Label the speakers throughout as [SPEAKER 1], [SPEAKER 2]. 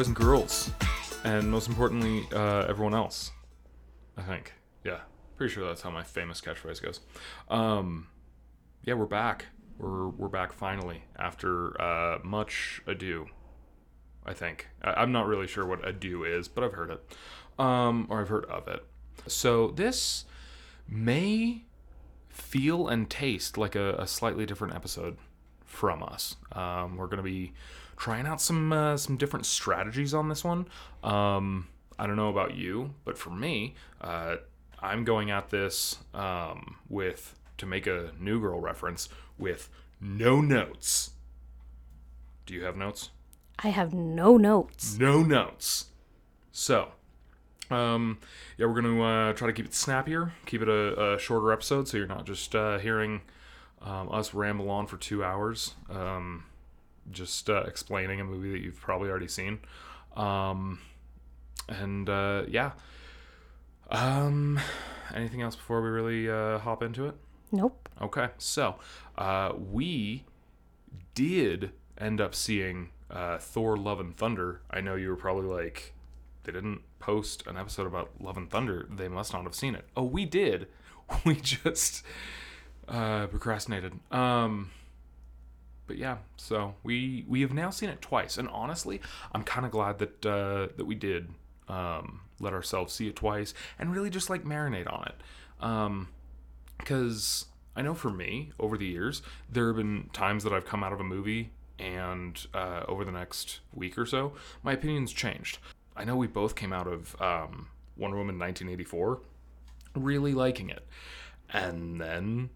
[SPEAKER 1] boys and girls, and most importantly, uh, everyone else. I think. Yeah, pretty sure that's how my famous catchphrase goes. Um, yeah, we're back. We're we're back finally after uh, much ado. I think I, I'm not really sure what ado is, but I've heard it, um, or I've heard of it. So this may feel and taste like a, a slightly different episode from us. Um, we're gonna be trying out some uh, some different strategies on this one. Um, I don't know about you, but for me, uh, I'm going at this um, with to make a New Girl reference with no notes. Do you have notes?
[SPEAKER 2] I have no notes.
[SPEAKER 1] No notes. So, um, yeah, we're gonna uh, try to keep it snappier, keep it a, a shorter episode, so you're not just uh, hearing um, us ramble on for two hours, um, just uh, explaining a movie that you've probably already seen. Um, and uh, yeah. Um, anything else before we really uh, hop into it?
[SPEAKER 2] Nope.
[SPEAKER 1] Okay, so uh, we did end up seeing uh, Thor: Love and Thunder. I know you were probably like, they didn't post an episode about Love and Thunder. They must not have seen it. Oh, we did. We just uh, procrastinated. Um, but yeah, so we we have now seen it twice, and honestly, I'm kind of glad that uh, that we did um, let ourselves see it twice and really just like marinate on it. Um, because I know for me, over the years, there have been times that I've come out of a movie and uh, over the next week or so, my opinion's changed. I know we both came out of um, Wonder Woman 1984 really liking it. And then,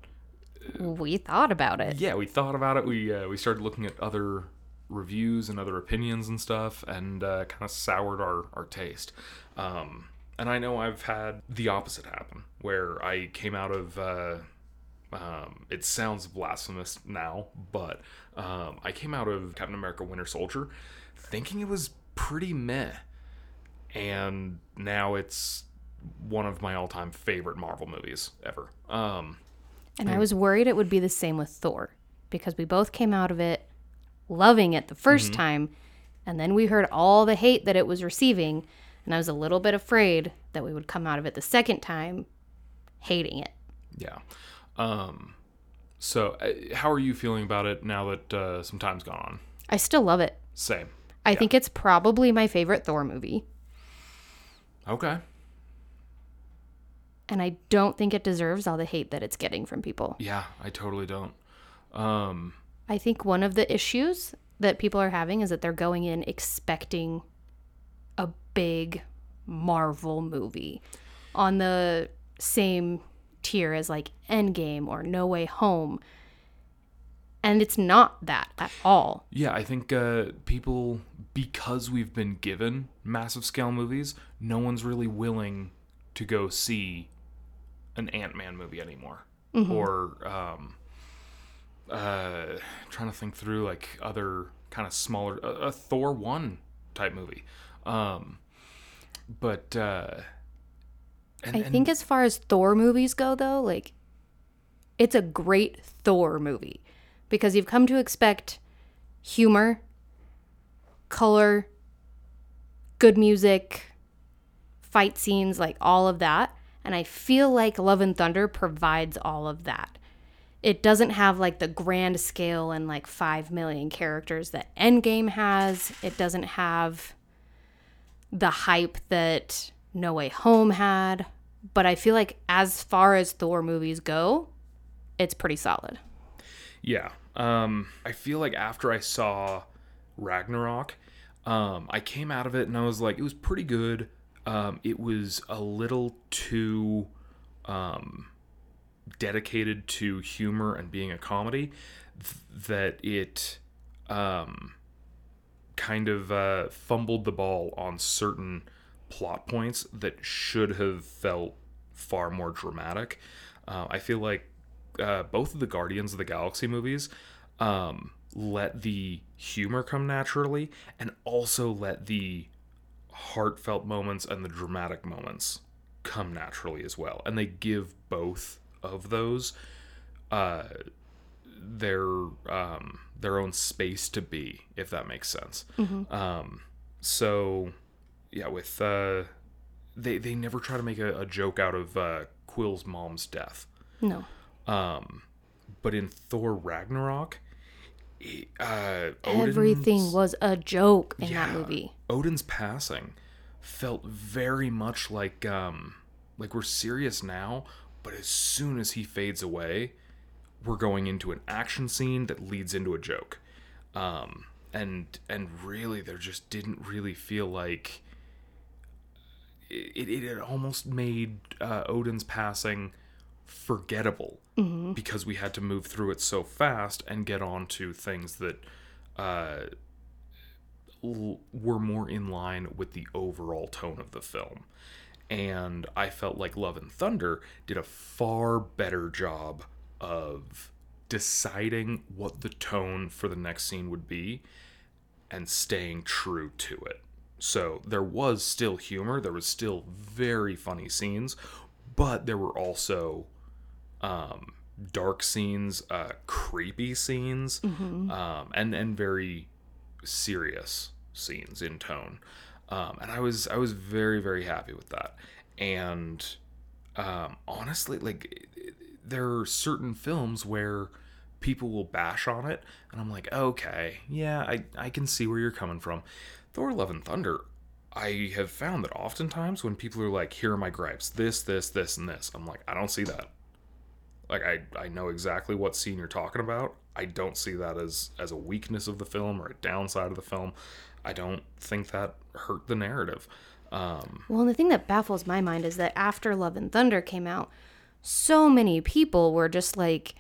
[SPEAKER 2] We thought about it.
[SPEAKER 1] yeah, we thought about it. We, uh, we started looking at other reviews and other opinions and stuff and uh, kind of soured our, our taste. Um, and I know I've had the opposite happen where I came out of. Uh, um, it sounds blasphemous now, but um, I came out of Captain America Winter Soldier thinking it was pretty meh. And now it's one of my all time favorite Marvel movies ever. Um,
[SPEAKER 2] And I was worried it would be the same with Thor because we both came out of it loving it the 1st time. And then we heard all the hate that it was receiving. And I was a little bit afraid that we would come out of it the second time hating it.
[SPEAKER 1] yeah. Um, so, uh, how are you feeling about it now that uh, some time's gone on?
[SPEAKER 2] I still love it.
[SPEAKER 1] Same.
[SPEAKER 2] I think it's probably my favorite Thor movie.
[SPEAKER 1] Okay.
[SPEAKER 2] And I don't think it deserves all the hate that it's getting from people.
[SPEAKER 1] Yeah, I totally don't. Um,
[SPEAKER 2] I think one of the issues that people are having is that they're going in expecting a big Marvel movie on the same tier as like Endgame or No Way Home. And it's not that at all.
[SPEAKER 1] Yeah, I think uh, people, because we've been given massive scale movies, no one's really willing to go see an Ant Man movie anymore. Or, um, uh, trying to think through like other kind of smaller, a, a Thor 1 type movie. Um, but, uh, and,
[SPEAKER 2] I
[SPEAKER 1] and-
[SPEAKER 2] think as far as Thor movies go though, like it's a great Thor movie because you've come to expect humor, color, good music, fight scenes, like all of that. And I feel like Love and Thunder provides all of that. It doesn't have like the grand scale and like 5 million characters that Endgame has. It doesn't have the hype that No Way Home had. But I feel like as far as Thor movies go, it's pretty solid.
[SPEAKER 1] Yeah. Um, I feel like after I saw Ragnarok, um, I came out of it and I was like, it was pretty good. Um, it was a little too um, dedicated to humor and being a comedy th- that it um, kind of uh, fumbled the ball on certain plot points that should have felt far more dramatic. Uh, I feel like uh, both of the Guardians of the Galaxy movies um, let the humor come naturally and also let the heartfelt moments and the dramatic moments come naturally as well. And they give both of those uh, their um, their own space to be, if that makes sense. Um, so yeah, with uh, they they never try to make a, a joke out of uh, Quill's mom's death.
[SPEAKER 2] No.
[SPEAKER 1] Um, but in Thor Ragnarok, uh,
[SPEAKER 2] Everything was a joke in
[SPEAKER 1] Yeah.
[SPEAKER 2] that movie.
[SPEAKER 1] Odin's passing felt very much like um like we're serious now, but as soon as he fades away, we're going into an action scene that leads into a joke. Um and and really there just didn't really feel like it, it, it almost made uh, Odin's passing forgettable because we had to move through it so fast and get on to things that uh, l- were more in line with the overall tone of the film. And I felt like Love and Thunder did a far better job of deciding what the tone for the next scene would be and staying true to it. So there was still humor, there was still very funny scenes, but there were also um, dark scenes, uh, creepy scenes, um, and and very serious scenes in tone. Um, and I was I was very very happy with that. And um, honestly, like there are certain films where people will bash on it, and I'm like, okay, yeah, I I can see where you're coming from. Thor: Love and Thunder. I have found that oftentimes when people are like, "Here are my gripes: this, this, this, and this," I'm like, I don't see that like I, I know exactly what scene you're talking about i don't see that as as a weakness of the film or a downside of the film i don't think that hurt the narrative um
[SPEAKER 2] Well, and the thing that baffles my mind is that after Love and Thunder came out, so many people were just like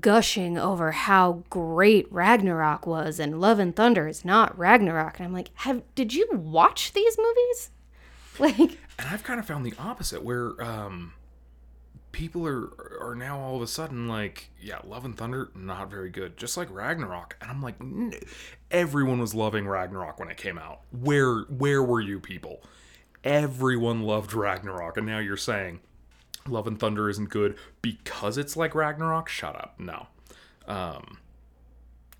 [SPEAKER 2] gushing over how great Ragnarok was and Love and Thunder is not Ragnarok. And I'm like, have did you watch these movies? Like
[SPEAKER 1] and i've kind of found the opposite where um people are are now all of a sudden like yeah love and thunder not very good. Just like ragnarok. And i'm like "N- everyone was loving ragnarok when it came out. Where where were you people? Everyone loved ragnarok. And now you're saying love and thunder isn't good because it's like ragnarok? Shut up. No. Um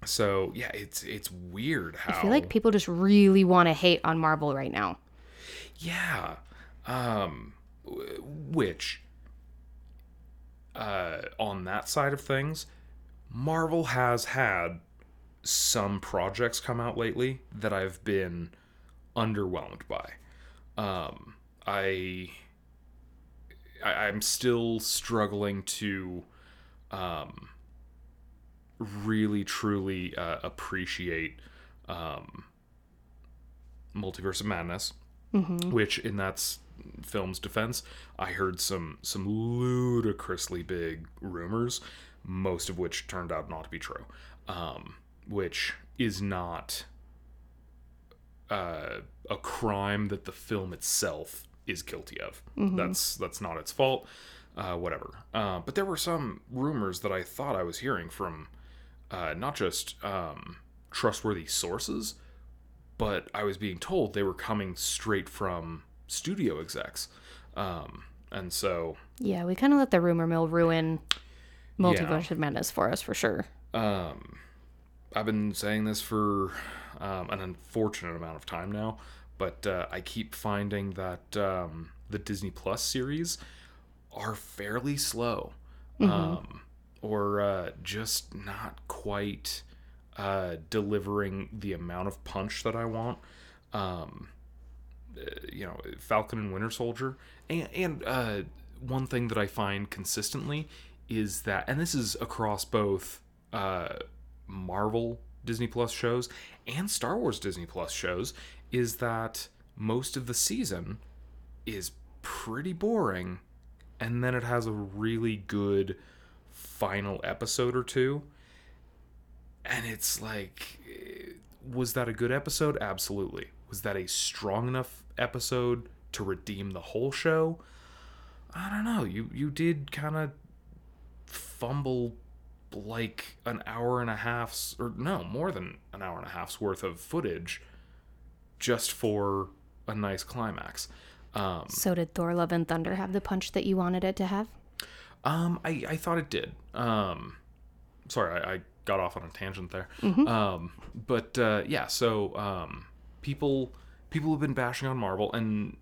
[SPEAKER 1] so yeah it's it's weird how
[SPEAKER 2] I feel like people just really want to hate on Marvel right now.
[SPEAKER 1] Yeah. Um which uh on that side of things, Marvel has had some projects come out lately that I've been underwhelmed by. Um I, I I'm still struggling to um really truly uh, appreciate um Multiverse of Madness which in that s- film's defense i heard some some ludicrously big rumors most of which turned out not to be true um, which is not uh, a crime that the film itself is guilty of. That's that's not its fault uh, whatever. Uh, but there were some rumors that i thought i was hearing from uh, not just um, trustworthy sources but I was being told they were coming straight from studio execs. Um, and so
[SPEAKER 2] Yeah, we kind of let the rumor mill ruin Multiverse of Madness for us for sure.
[SPEAKER 1] um, I've been saying this for um, an unfortunate amount of time now, but uh, I keep finding that um, the Disney Plus series are fairly slow um, or uh, just not quite uh, delivering the amount of punch that I want. Um, you know, Falcon and Winter Soldier, and, and uh, one thing that I find consistently is that, and this is across both uh, Marvel Disney Plus shows and Star Wars Disney Plus shows, is that most of the season is pretty boring, and then it has a really good final episode or two. And it's like eh, was that a good episode? Absolutely. Was that a strong enough episode to redeem the whole show i don't know you you did kind of fumble like an hour and a half's or no more than an hour and a half's worth of footage just for a nice climax um
[SPEAKER 2] So did Thor Love and Thunder have the punch that you wanted it to have?
[SPEAKER 1] Um, I, I thought it did. Um, sorry, I, I got off on a tangent there. Um, but uh, yeah, so um, people people have been bashing on Marvel, and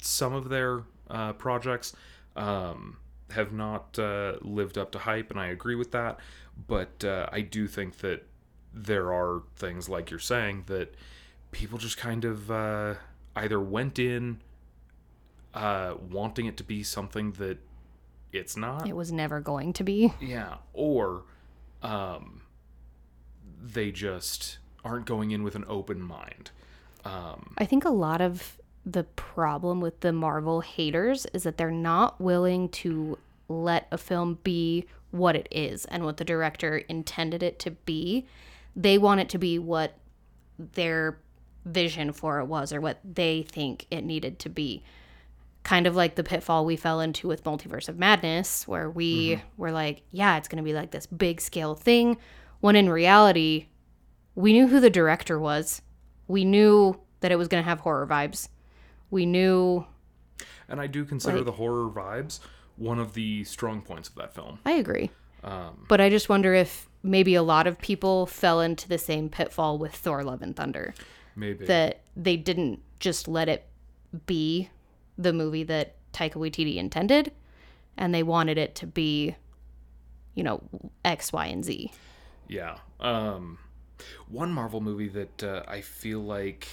[SPEAKER 1] some of their uh, projects um, have not uh, lived up to hype, and I agree with that. But uh, I do think that there are things like you're saying that people just kind of uh, either went in uh, wanting it to be something that it's not.
[SPEAKER 2] It was never going to be.
[SPEAKER 1] Yeah, or um, they just aren't going in with an open mind. Um,
[SPEAKER 2] I think a lot of the problem with the Marvel haters is that they're not willing to let a film be what it is and what the director intended it to be. They want it to be what their vision for it was or what they think it needed to be. Kind of like the pitfall we fell into with Multiverse of Madness, where we were like, yeah, it's going to be like this big scale thing. When in reality, we knew who the director was. We knew that it was going to have horror vibes. We knew.
[SPEAKER 1] and I do consider
[SPEAKER 2] Like-
[SPEAKER 1] the horror vibes one of the strong points of that film.
[SPEAKER 2] I agree.
[SPEAKER 1] Um,
[SPEAKER 2] But I just wonder if maybe a lot of people fell into the same pitfall with Thor Love and Thunder.
[SPEAKER 1] maybe.
[SPEAKER 2] That they didn't just let it be the movie that Taika Waititi intended, and they wanted it to be, you know, X, Y, and Z.
[SPEAKER 1] Yeah. Um, one Marvel movie that uh, I feel like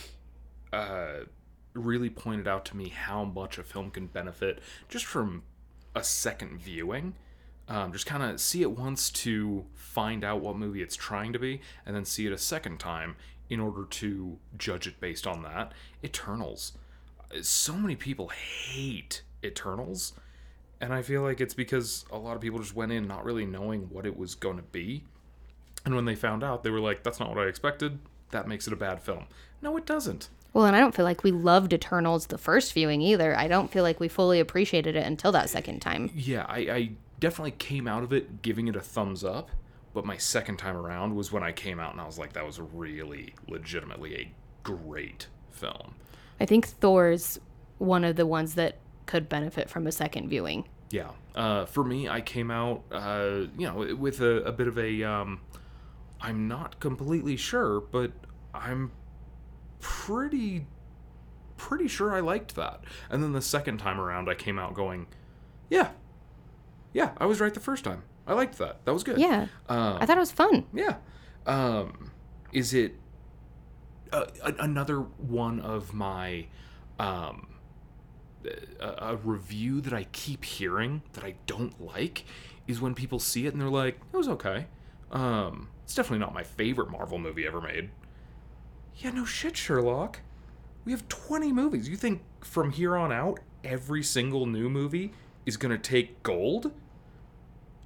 [SPEAKER 1] uh, really pointed out to me how much a film can benefit just from a second viewing. Um, just kind of see it once to find out what movie it's trying to be, and then see it a second time in order to judge it based on that. Eternals. So many people hate Eternals, and I feel like it's because a lot of people just went in not really knowing what it was going to be. And when they found out, they were like, that's not what I expected. That makes it a bad film. No, it doesn't.
[SPEAKER 2] Well, and I don't feel like we loved Eternals the first viewing either. I don't feel like we fully appreciated it until that second time.
[SPEAKER 1] Yeah, I, I definitely came out of it giving it a thumbs up. But my second time around was when I came out and I was like, that was really legitimately a great film.
[SPEAKER 2] I think Thor's one of the ones that could benefit from a second viewing.
[SPEAKER 1] Yeah. Uh, for me, I came out, uh, you know, with a, a bit of a, um, I'm not completely sure, but I'm pretty, pretty sure I liked that. And then the second time around, I came out going, yeah, yeah, I was right the first time. I liked that. That was good.
[SPEAKER 2] Yeah.
[SPEAKER 1] Um,
[SPEAKER 2] I thought it was fun.
[SPEAKER 1] yeah. Um, is it uh, another one of my um, a, a review that I keep hearing that I don't like is when people see it and they're like, "It was okay." Um, it's definitely not my favorite Marvel movie ever made. Yeah, no shit, Sherlock. We have 20 movies. You think from here on out every single new movie is going to take gold?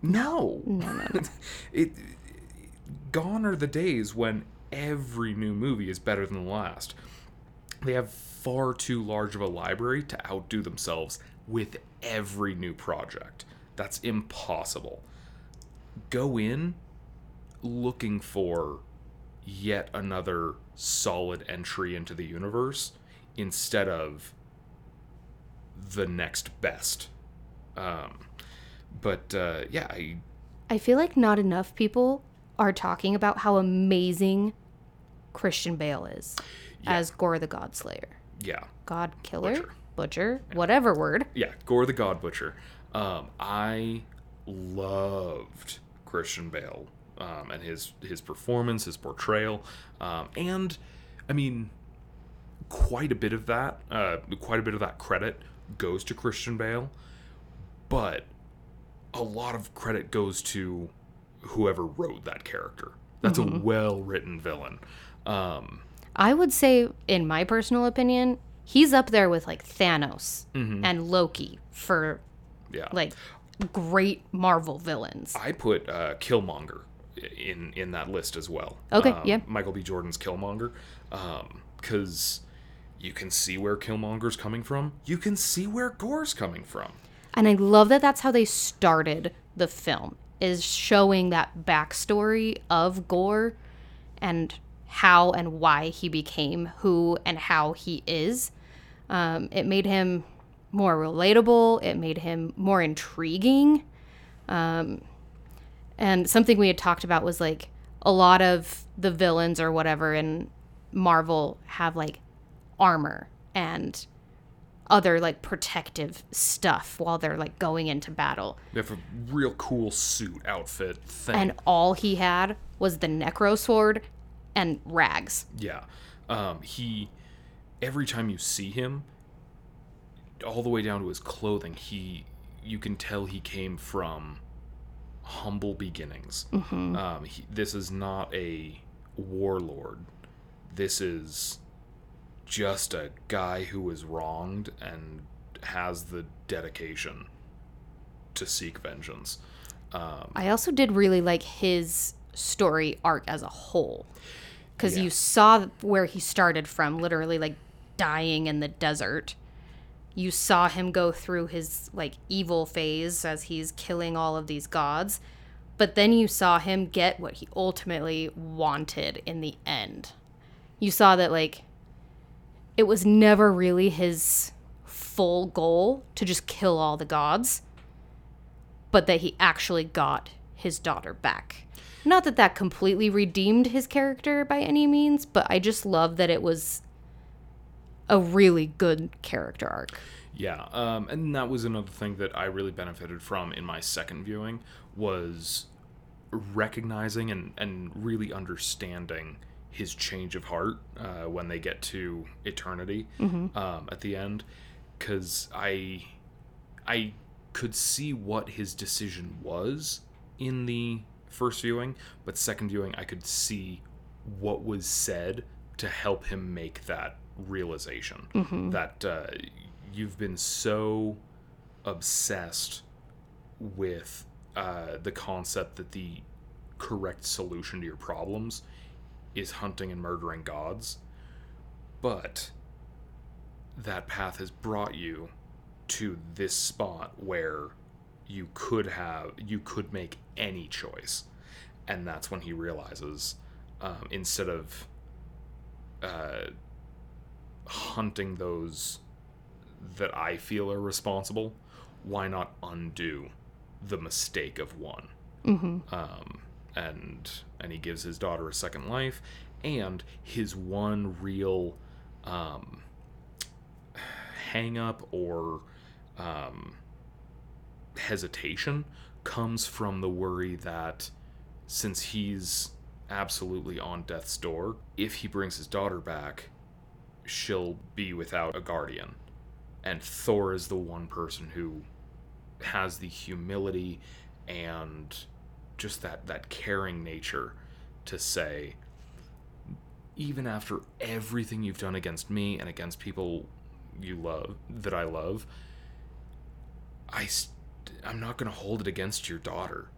[SPEAKER 1] No.
[SPEAKER 2] No, no, no.
[SPEAKER 1] it gone are the days when every new movie is better than the last. They have far too large of a library to outdo themselves with every new project. That's impossible. Go in looking for yet another solid entry into the universe instead of the next best. Um, but uh, yeah, I
[SPEAKER 2] I feel like not enough people are talking about how amazing Christian Bale is as Gorr the God Slayer.
[SPEAKER 1] yeah
[SPEAKER 2] God Killer?
[SPEAKER 1] Butcher.
[SPEAKER 2] Butcher? Whatever word.
[SPEAKER 1] yeah, Gorr the God Butcher. Um, I loved Christian Bale um, and his his performance, his portrayal, um, and I mean, quite a bit of that, uh, quite a bit of that credit goes to Christian Bale, but a lot of credit goes to whoever wrote that character. That's a well written villain. Um,
[SPEAKER 2] I would say, in my personal opinion, he's up there with like Thanos and Loki for
[SPEAKER 1] yeah,
[SPEAKER 2] like great Marvel villains.
[SPEAKER 1] I put uh, Killmonger in in that list as well.
[SPEAKER 2] Okay,
[SPEAKER 1] Um,
[SPEAKER 2] yeah.
[SPEAKER 1] Michael B. Jordan's Killmonger, because you can see where Killmonger's coming from. You can see where Gorr's coming from.
[SPEAKER 2] And I love that that's how they started the film is showing that backstory of Gorr and how and why he became who and how he is. Um, it made him more relatable. It made him more intriguing. Um, and something we had talked about was like a lot of the villains or whatever in Marvel have like armor and other like protective stuff while they're like going into battle.
[SPEAKER 1] They have a real cool suit outfit thing.
[SPEAKER 2] And all he had was the necro sword and rags.
[SPEAKER 1] Yeah. Um, he every time you see him, all the way down to his clothing, he you can tell he came from humble beginnings. Um, he, this is not a warlord. This is just a guy who was wronged and has the dedication to seek vengeance. Um,
[SPEAKER 2] I also did really like his story arc as a whole. Because
[SPEAKER 1] Yeah.
[SPEAKER 2] you saw where he started from, literally like dying in the desert. You saw him go through his like evil phase as he's killing all of these gods. But then you saw him get what he ultimately wanted in the end. You saw that like it was never really his full goal to just kill all the gods but that he actually got his daughter back. Not that that completely redeemed his character by any means, but I just love that it was a really good character arc.
[SPEAKER 1] Yeah, um, and that was another thing that I really benefited from in my second viewing was recognizing and, and really understanding his change of heart uh, when they get to eternity um, at the end, because I I could see what his decision was in the first viewing, but second viewing I could see what was said to help him make that realization that uh, you've been so obsessed with uh, the concept that the correct solution to your problems is hunting and murdering gods, but that path has brought you to this spot where you could have you could make any choice. And that's when he realizes um, instead of uh, hunting those that I feel are responsible, why not undo the mistake of one? Um, and and he gives his daughter a second life, and his one real um, hang up or um, hesitation comes from the worry that since he's absolutely on death's door, if he brings his daughter back, she'll be without a guardian. And Thor is the one person who has the humility and just that, that caring nature to say, even after everything you've done against me and against people you love, that I love, I st- I'm not going to hold it against your daughter.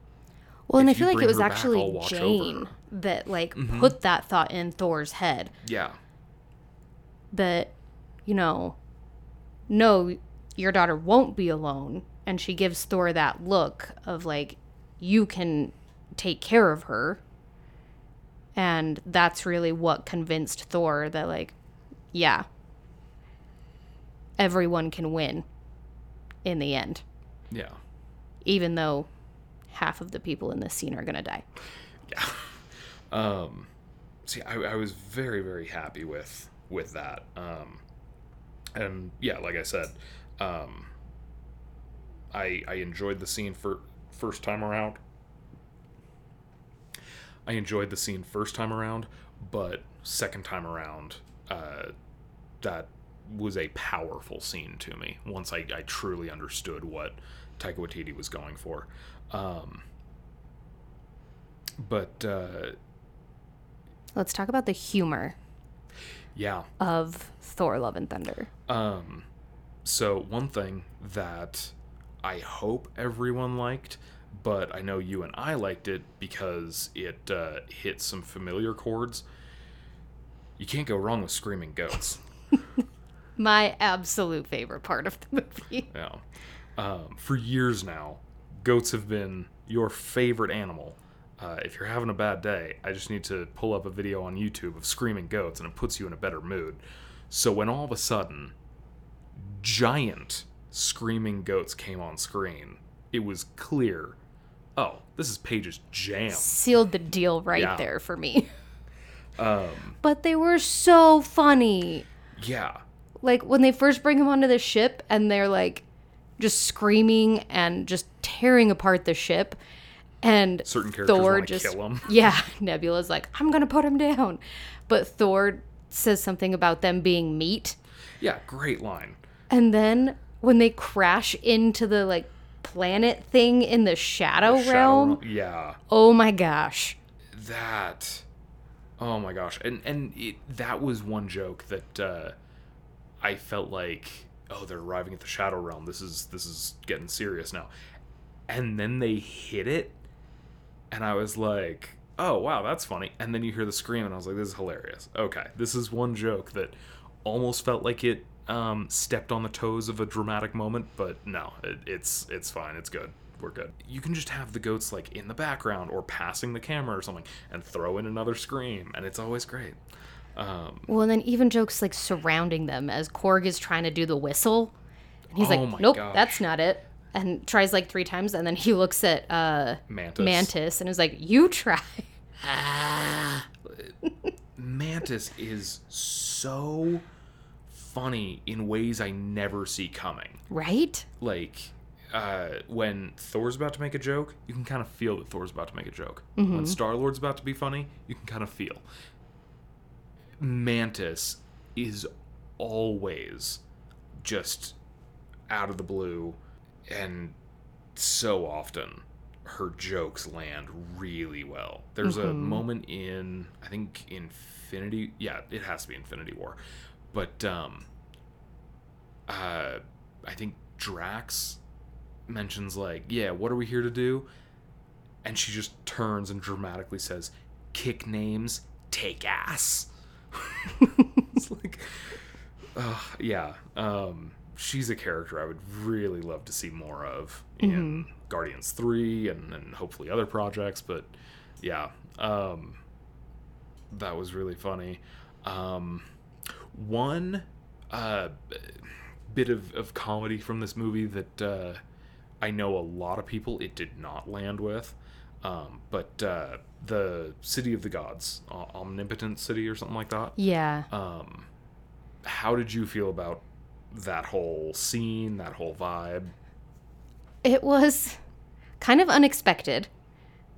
[SPEAKER 2] Well, and I feel like it was
[SPEAKER 1] back,
[SPEAKER 2] actually
[SPEAKER 1] over
[SPEAKER 2] Jane.
[SPEAKER 1] Mm-hmm.
[SPEAKER 2] that like put that thought in Thor's head
[SPEAKER 1] Yeah.
[SPEAKER 2] That you know, no, your daughter won't be alone, and she gives Thor that look of like you can take care of her. And that's really what convinced Thor that like yeah, everyone can win in the end,
[SPEAKER 1] Yeah.
[SPEAKER 2] even though half of the people in this scene are going to die. Yeah.
[SPEAKER 1] Um, see, I, I was very, very happy with with that. Um, and yeah, like I said, um, I I enjoyed the scene for first time around. I enjoyed the scene first time around, but second time around, uh, that was a powerful scene to me. Once I, I truly understood what Taika Waititi was going for. Um, but uh,
[SPEAKER 2] Let's talk about the humor
[SPEAKER 1] yeah,
[SPEAKER 2] of Thor Love and Thunder.
[SPEAKER 1] Um, so one thing that I hope everyone liked, but I know you and I liked it because it uh, hit some familiar chords. You can't go wrong with screaming goats.
[SPEAKER 2] My absolute favorite part of the movie.
[SPEAKER 1] Yeah. Um, for years now, goats have been your favorite animal. Uh, if you're having a bad day, I just need to pull up a video on YouTube of screaming goats and it puts you in a better mood. So when all of a sudden, giant screaming goats came on screen, it was clear oh, this is Paige's jam.
[SPEAKER 2] Sealed the deal right
[SPEAKER 1] Yeah.
[SPEAKER 2] there for me.
[SPEAKER 1] Um,
[SPEAKER 2] but they were so funny.
[SPEAKER 1] yeah.
[SPEAKER 2] Like when they first bring him onto the ship and they're like just screaming and just tearing apart the ship. And
[SPEAKER 1] Certain characters
[SPEAKER 2] Thor just
[SPEAKER 1] kill him.
[SPEAKER 2] Yeah, Nebula's like, I'm gonna put him down. But Thor says something about them being meat.
[SPEAKER 1] Yeah, great line.
[SPEAKER 2] And then when they crash into the like planet thing in the shadow,
[SPEAKER 1] Shadow
[SPEAKER 2] realm,
[SPEAKER 1] Realm- Yeah.
[SPEAKER 2] oh my gosh.
[SPEAKER 1] that oh my gosh and and it, that was one joke that uh i felt like oh they're arriving at the shadow realm this is this is getting serious now and then they hit it and i was like oh wow that's funny and then you hear the scream and i was like this is hilarious okay this is one joke that almost felt like it um stepped on the toes of a dramatic moment but no it, it's it's fine it's good we're good you can just have the goats like in the background or passing the camera or something and throw in another scream and it's always great um
[SPEAKER 2] Well, and then even jokes like surrounding them as Korg is trying to do the whistle. And he's
[SPEAKER 1] Oh
[SPEAKER 2] like, nope,
[SPEAKER 1] gosh.
[SPEAKER 2] that's not it. And tries like three times. And then he looks at uh,
[SPEAKER 1] mantis
[SPEAKER 2] Mantis and is like, you try.
[SPEAKER 1] mantis is so funny in ways i never see coming
[SPEAKER 2] Right?
[SPEAKER 1] like uh, when Thor's about to make a joke, you can kind of feel that Thor's about to make a joke. When Star Lord's about to be funny, you can kind of feel. Mantis is always just out of the blue, and so often her jokes land really well. There's a moment in I think Infinity, yeah, it has to be Infinity War, but um, uh, I think Drax mentions like, "Yeah, what are we here to do?" And she just turns and dramatically says, "Kick names, take ass." it's like, uh, yeah. Um, she's a character I would really love to see more of in Guardians Three and, and hopefully other projects. But yeah, um, that was really funny. Um, one uh, bit of, of comedy from this movie that uh, I know a lot of people it did not land with. Um, but uh, the City of the Gods, uh, Omnipotent City or something like that.
[SPEAKER 2] Yeah.
[SPEAKER 1] Um, how did you feel about that whole scene, that whole vibe?
[SPEAKER 2] It was kind of unexpected.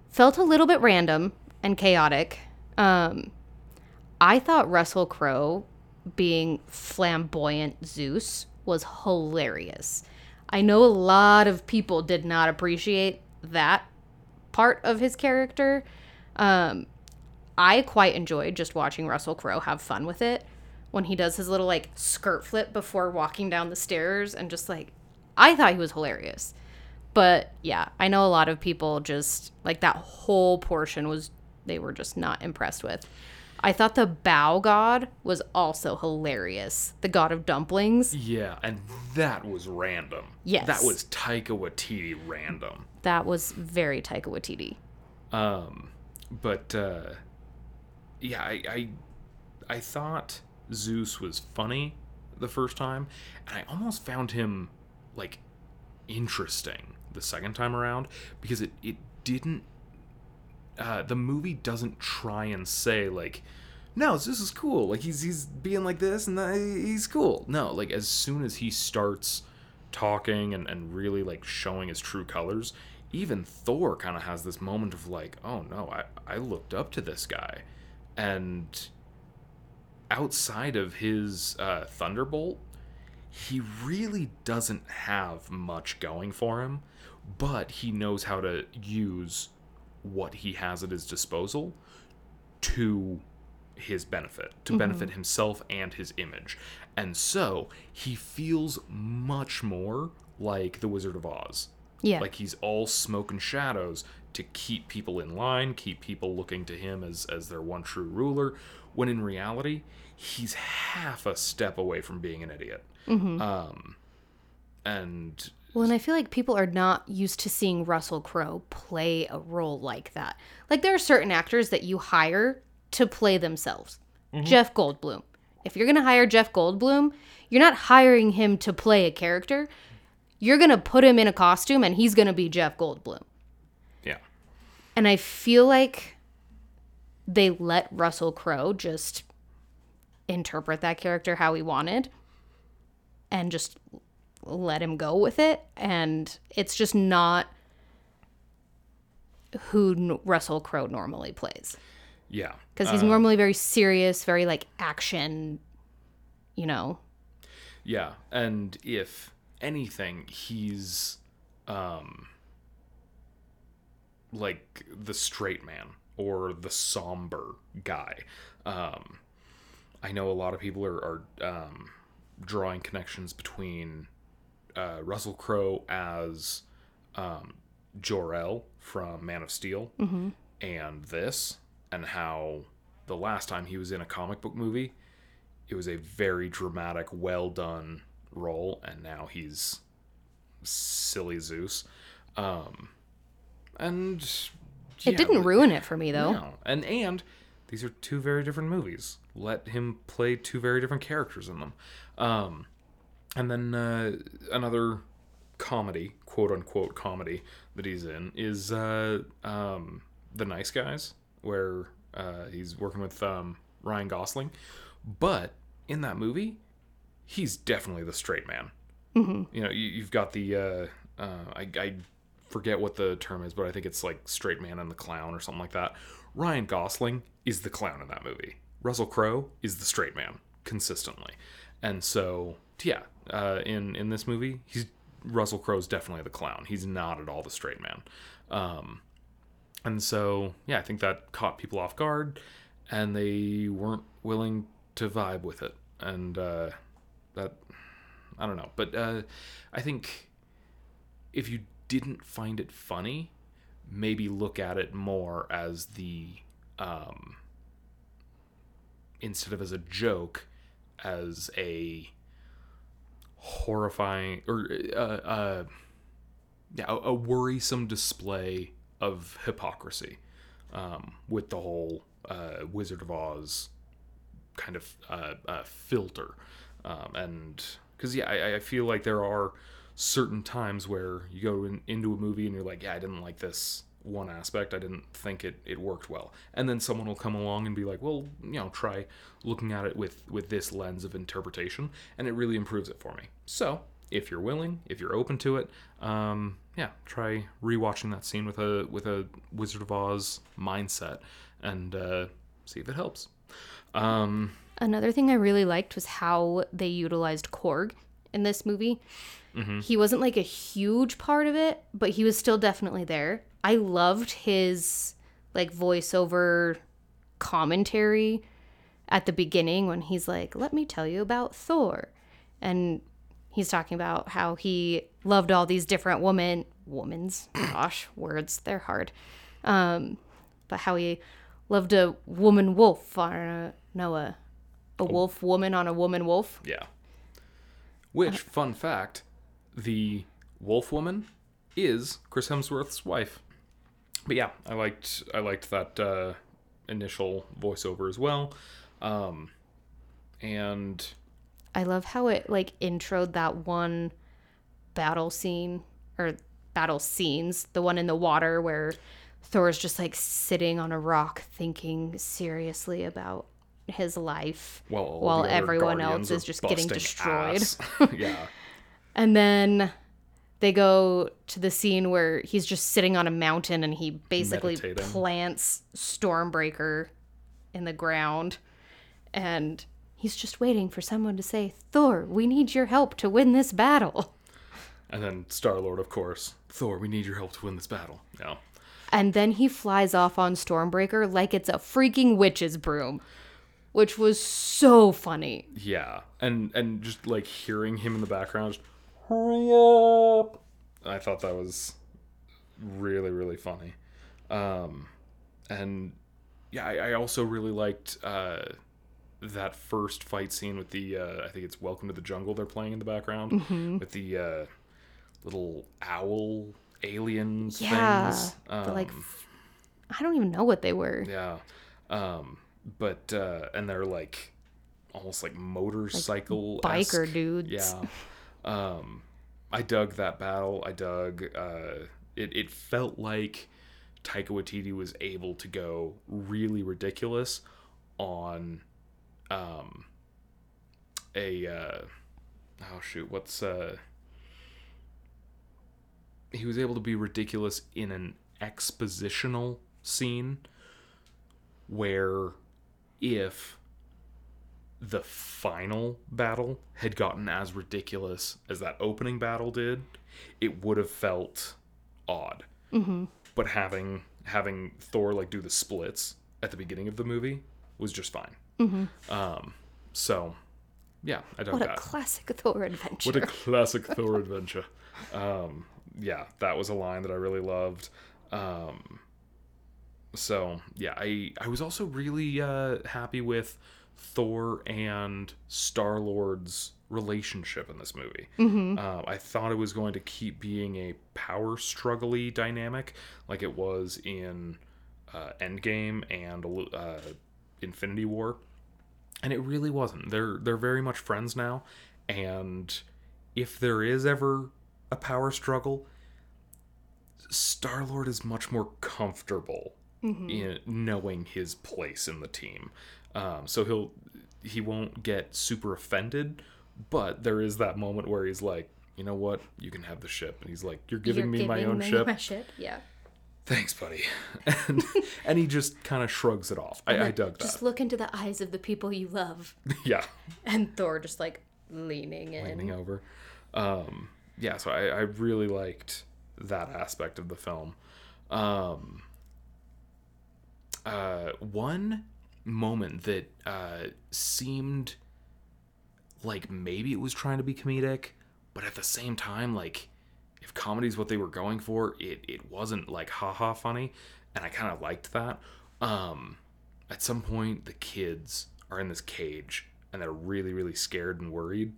[SPEAKER 2] Felt a little bit random and chaotic. Um, I thought Russell Crowe being flamboyant Zeus was hilarious. I know a lot of people did not appreciate that part of his character. Um, I quite enjoyed just watching Russell Crowe have fun with it when he does his little like skirt flip before walking down the stairs and just like I thought he was hilarious. But yeah, I know a lot of people just like that whole portion was they were just not impressed with. I thought the Bao god was also hilarious. The god of dumplings.
[SPEAKER 1] Yeah, and that was random.
[SPEAKER 2] Yes.
[SPEAKER 1] That was Taika Waititi random.
[SPEAKER 2] That was very Taika Waititi.
[SPEAKER 1] Um, but uh, yeah, I, I I thought Zeus was funny the first time, and I almost found him like interesting the second time around because it it didn't. Uh, the movie doesn't try and say like, no, Zeus is cool. Like he's he's being like this and he's cool. No, like as soon as he starts talking and, and really like showing his true colors, even Thor kind of has this moment of like, oh no, I, I looked up to this guy. And outside of his uh, Thunderbolt, he really doesn't have much going for him, but he knows how to use what he has at his disposal to his benefit, to benefit himself and his image. And so he feels much more like the Wizard of Oz.
[SPEAKER 2] Yeah.
[SPEAKER 1] Like he's all smoke and shadows to keep people in line, keep people looking to him as, as their one true ruler, when in reality, he's half a step away from being an idiot. Um, and
[SPEAKER 2] Well, and I feel like people are not used to seeing Russell Crowe play a role like that. Like there are certain actors that you hire to play themselves. Jeff Goldblum. If you're going to hire Jeff Goldblum, you're not hiring him to play a character. You're going to put him in a costume and he's going to be Jeff Goldblum.
[SPEAKER 1] yeah.
[SPEAKER 2] And I feel like they let Russell Crowe just interpret that character how he wanted and just let him go with it and it's just not who Russell Crowe normally plays
[SPEAKER 1] Yeah.
[SPEAKER 2] because he's um, normally very serious, very like action, you know.
[SPEAKER 1] Yeah, and if anything, he's um like the straight man or the somber guy. Um I know a lot of people are, are um drawing connections between uh Russell Crowe as um Jor-El from Man of Steel and this and how the last time he was in a comic book movie it was a very dramatic, well done role, and now he's silly Zeus. Um, and
[SPEAKER 2] It didn't ruin it for me though.
[SPEAKER 1] no. and and these are two very different movies. Let him play two very different characters in them. Um, and then uh, another comedy, quote unquote comedy that he's in is uh, um, the Nice Guys, where uh, he's working with um, Ryan Gosling. But in that movie, he's definitely the straight man. Mm-hmm. You know, you, you've got the uh, uh, I, I forget what the term is, but I think it's like straight man and the clown or something like that. Ryan Gosling is the clown in that movie. Russell Crowe is the straight man consistently, and so yeah, uh, in in this movie, he's Russell Crowe's definitely the clown. He's not at all the straight man. Um, and so yeah, I think that caught people off guard, and they weren't willing to vibe with it, and uh, that I don't know, but uh, I think if you didn't find it funny, maybe look at it more as the um, instead of as a joke, as a horrifying or uh, uh, yeah, a, a worrisome display of hypocrisy um, with the whole uh, Wizard of Oz kind of uh, uh, filter, um, and because yeah, I, I feel like there are certain times where you go in, into a movie and you're like, yeah, I didn't like this one aspect. I didn't think it, it worked well. And then someone will come along and be like, well, you know, try looking at it with, with this lens of interpretation, and it really improves it for me. So, if you're willing, if you're open to it, um, yeah, try rewatching that scene with a with a Wizard of Oz mindset and uh, see if it helps. Um,
[SPEAKER 2] Another thing I really liked was how they utilized Korg in this movie. He wasn't like a huge part of it, but he was still definitely there. I loved his like voiceover commentary at the beginning when he's like, "Let me tell you about Thor." And he's talking about how he loved all these different woman womans, gosh, words, they're hard. Um, but how he loved a woman wolf on a no a a wolf woman on a woman wolf.
[SPEAKER 1] Yeah. Which, fun fact, the Wolf Woman is Chris Hemsworth's wife. But yeah, I liked I liked that uh, initial voiceover as well, um, and
[SPEAKER 2] I love how it like introed that one battle scene or battle scenes, the one in the water where Thor's just like sitting on a rock thinking seriously about his life
[SPEAKER 1] well,
[SPEAKER 2] while everyone else is just getting destroyed.
[SPEAKER 1] yeah,
[SPEAKER 2] And then they go to the scene where he's just sitting on a mountain and he basically
[SPEAKER 1] Meditating.
[SPEAKER 2] plants Stormbreaker in the ground. And he's just waiting for someone to say, Thor, we need your help to win this battle.
[SPEAKER 1] and then Star Lord, of course. Thor, we need your help to win this battle. Yeah,
[SPEAKER 2] And then he flies off on Stormbreaker like it's a freaking witch's broom, which was so funny.
[SPEAKER 1] yeah, and and just like hearing him in the background, just, hurry up. I thought that was really really funny, um, and yeah, I, I also really liked uh, that first fight scene with the uh, I think it's Welcome to the Jungle they're playing in the background with the uh, little owl alien
[SPEAKER 2] Yeah.
[SPEAKER 1] things.
[SPEAKER 2] the, like, I don't even know what they were.
[SPEAKER 1] yeah. Um, but uh, and they're like almost like motorcycle
[SPEAKER 2] Biker dudes.
[SPEAKER 1] Yeah. Um, I dug that battle. I dug. Uh, it it felt like Taika Waititi was able to go really ridiculous on um a uh oh shoot what's uh he was able to be ridiculous in an expositional scene where if the final battle had gotten as ridiculous as that opening battle did, it would have felt odd. Mm-hmm. But having having Thor like do the splits at the beginning of the movie was just fine. Mm-hmm. Um, so yeah, I dug
[SPEAKER 2] What a
[SPEAKER 1] that.
[SPEAKER 2] classic Thor adventure.
[SPEAKER 1] What a classic Thor adventure. Um, yeah, that was a line that I really loved. Um, so yeah, I I was also really uh, happy with Thor and Star Lord's relationship in this movie. Uh, I thought it was going to keep being a power struggly dynamic, like it was in uh, Endgame and uh, Infinity War and it really wasn't. They're they're very much friends now, and if there is ever a power struggle, Star Lord is much more comfortable in knowing his place in the team. Um, so he'll he won't get super offended, but there is that moment where he's like, you know what, you can have the ship, and he's like, you're giving
[SPEAKER 2] You're
[SPEAKER 1] me my own
[SPEAKER 2] me
[SPEAKER 1] ship.
[SPEAKER 2] my ship. Yeah.
[SPEAKER 1] Thanks, buddy. And, and he just kind of shrugs it off. I, I dug that.
[SPEAKER 2] Just look into the eyes of the people you love.
[SPEAKER 1] yeah.
[SPEAKER 2] And Thor just like leaning in.
[SPEAKER 1] leaning over. Um, yeah, so I, I really liked that aspect of the film. Um, uh, one moment that uh, seemed like maybe it was trying to be comedic, but at the same time, like if comedy is what they were going for, it it wasn't like haha funny, and I kind of liked that. Um, at some point, the kids are in this cage and they're really really scared and worried,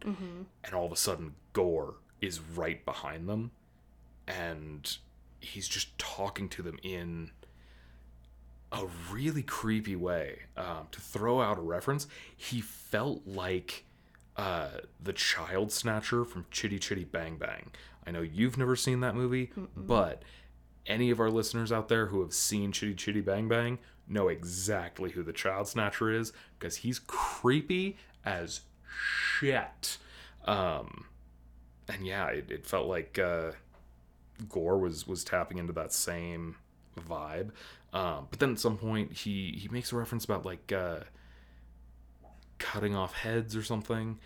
[SPEAKER 1] and all of a sudden, Gorr is right behind them, and he's just talking to them in a really creepy way. Um, to throw out a reference, he felt like uh, the child snatcher from Chitty Chitty Bang Bang. I know you've never seen that movie, but any of our listeners out there who have seen Chitty Chitty Bang Bang know exactly who the child snatcher is because he's creepy as shit. Um, and yeah, it, it felt like uh, Gorr was was tapping into that same vibe. Um, but then at some point he he makes a reference about like uh, cutting off heads or something,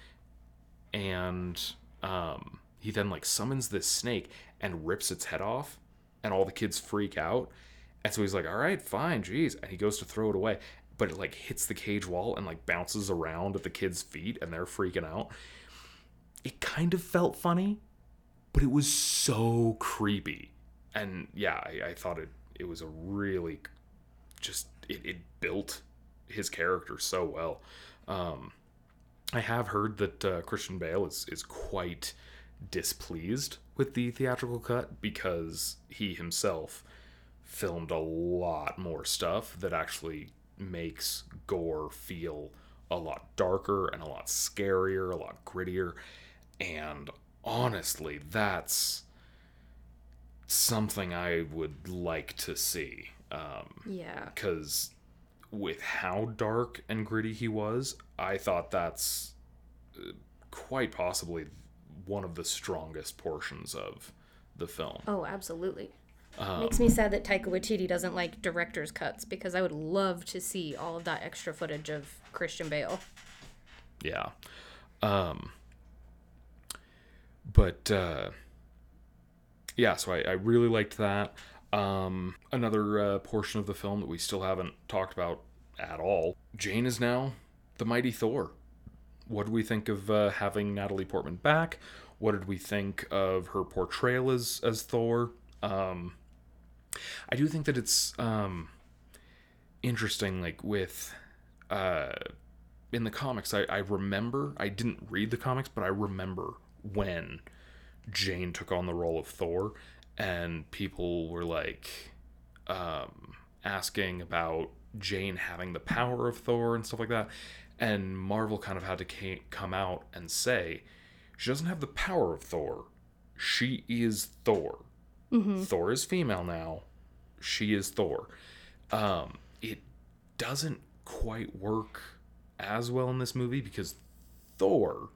[SPEAKER 1] and um, he then like summons this snake and rips its head off, and all the kids freak out. And so he's like, "All right, fine, jeez," and he goes to throw it away, but it like hits the cage wall and like bounces around at the kids' feet, and they're freaking out. It kind of felt funny, but it was so creepy. And yeah, I, I thought it it was a really just it, it built his character so well. Um, I have heard that uh, Christian Bale is is quite displeased with the theatrical cut because he himself filmed a lot more stuff that actually makes Gorr feel a lot darker and a lot scarier, a lot grittier. And honestly, that's something I would like to see. Um,
[SPEAKER 2] Yeah.
[SPEAKER 1] because with how dark and gritty he was, I thought that's uh, quite possibly one of the strongest portions of the film.
[SPEAKER 2] Oh, absolutely.
[SPEAKER 1] Um,
[SPEAKER 2] Makes me sad that Taika Waititi doesn't like director's cuts because I would love to see all of that extra footage of Christian Bale.
[SPEAKER 1] Yeah. Um but uh yeah, so I, I really liked that. Um another uh, portion of the film that we still haven't talked about at all. Jane is now the mighty Thor. What did we think of uh, having Natalie Portman back? What did we think of her portrayal as as Thor? Um I do think that it's um interesting like with uh in the comics I, I remember I didn't read the comics, but I remember when Jane took on the role of Thor and people were like um asking about Jane having the power of Thor and stuff like that. And Marvel kind of had to ca- come out and say she doesn't have the power of Thor. She is Thor. Thor is female now. she is Thor. Um, it doesn't quite work as well in this movie because Thor,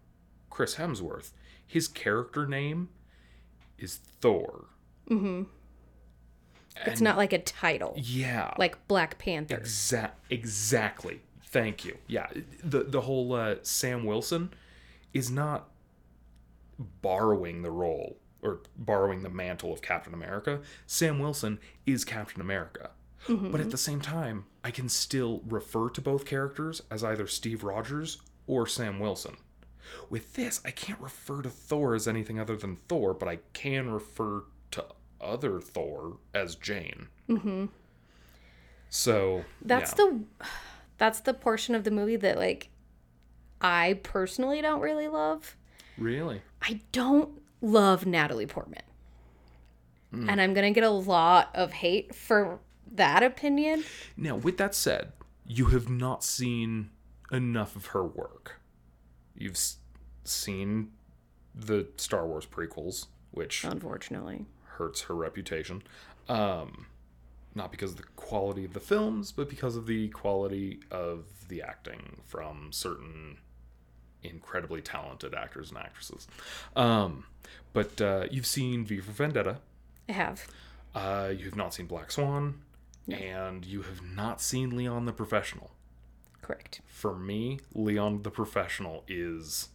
[SPEAKER 1] Chris Hemsworth, his character name is Thor. Mm-hmm.
[SPEAKER 2] It's not like a title,
[SPEAKER 1] Yeah.
[SPEAKER 2] like Black Panther.
[SPEAKER 1] Exa- exactly. Thank you. Yeah, the the whole uh, Sam Wilson is not borrowing the role or borrowing the mantle of Captain America. Sam Wilson is Captain America. But at the same time, I can still refer to both characters as either Steve Rogers or Sam Wilson. With this, I can't refer to Thor as anything other than Thor, but I can refer to other Thor as Jane. Mm-hmm. So
[SPEAKER 2] That's
[SPEAKER 1] yeah.
[SPEAKER 2] the that's the portion of the movie that like I personally don't really love.
[SPEAKER 1] really
[SPEAKER 2] I don't love Natalie Portman.
[SPEAKER 1] Hmm.
[SPEAKER 2] And I'm going to get a lot of hate for that opinion.
[SPEAKER 1] Now, with that said, you have not seen enough of her work. You've seen the Star Wars prequels, which
[SPEAKER 2] Unfortunately.
[SPEAKER 1] hurts her reputation. Um, not because of the quality of the films, but because of the quality of the acting from certain incredibly talented actors and actresses. Um, but uh, you've seen V for Vendetta.
[SPEAKER 2] I have.
[SPEAKER 1] Uh, you have not seen Black Swan, and you have not seen Leon the Professional.
[SPEAKER 2] Correct.
[SPEAKER 1] For me, Leon the Professional is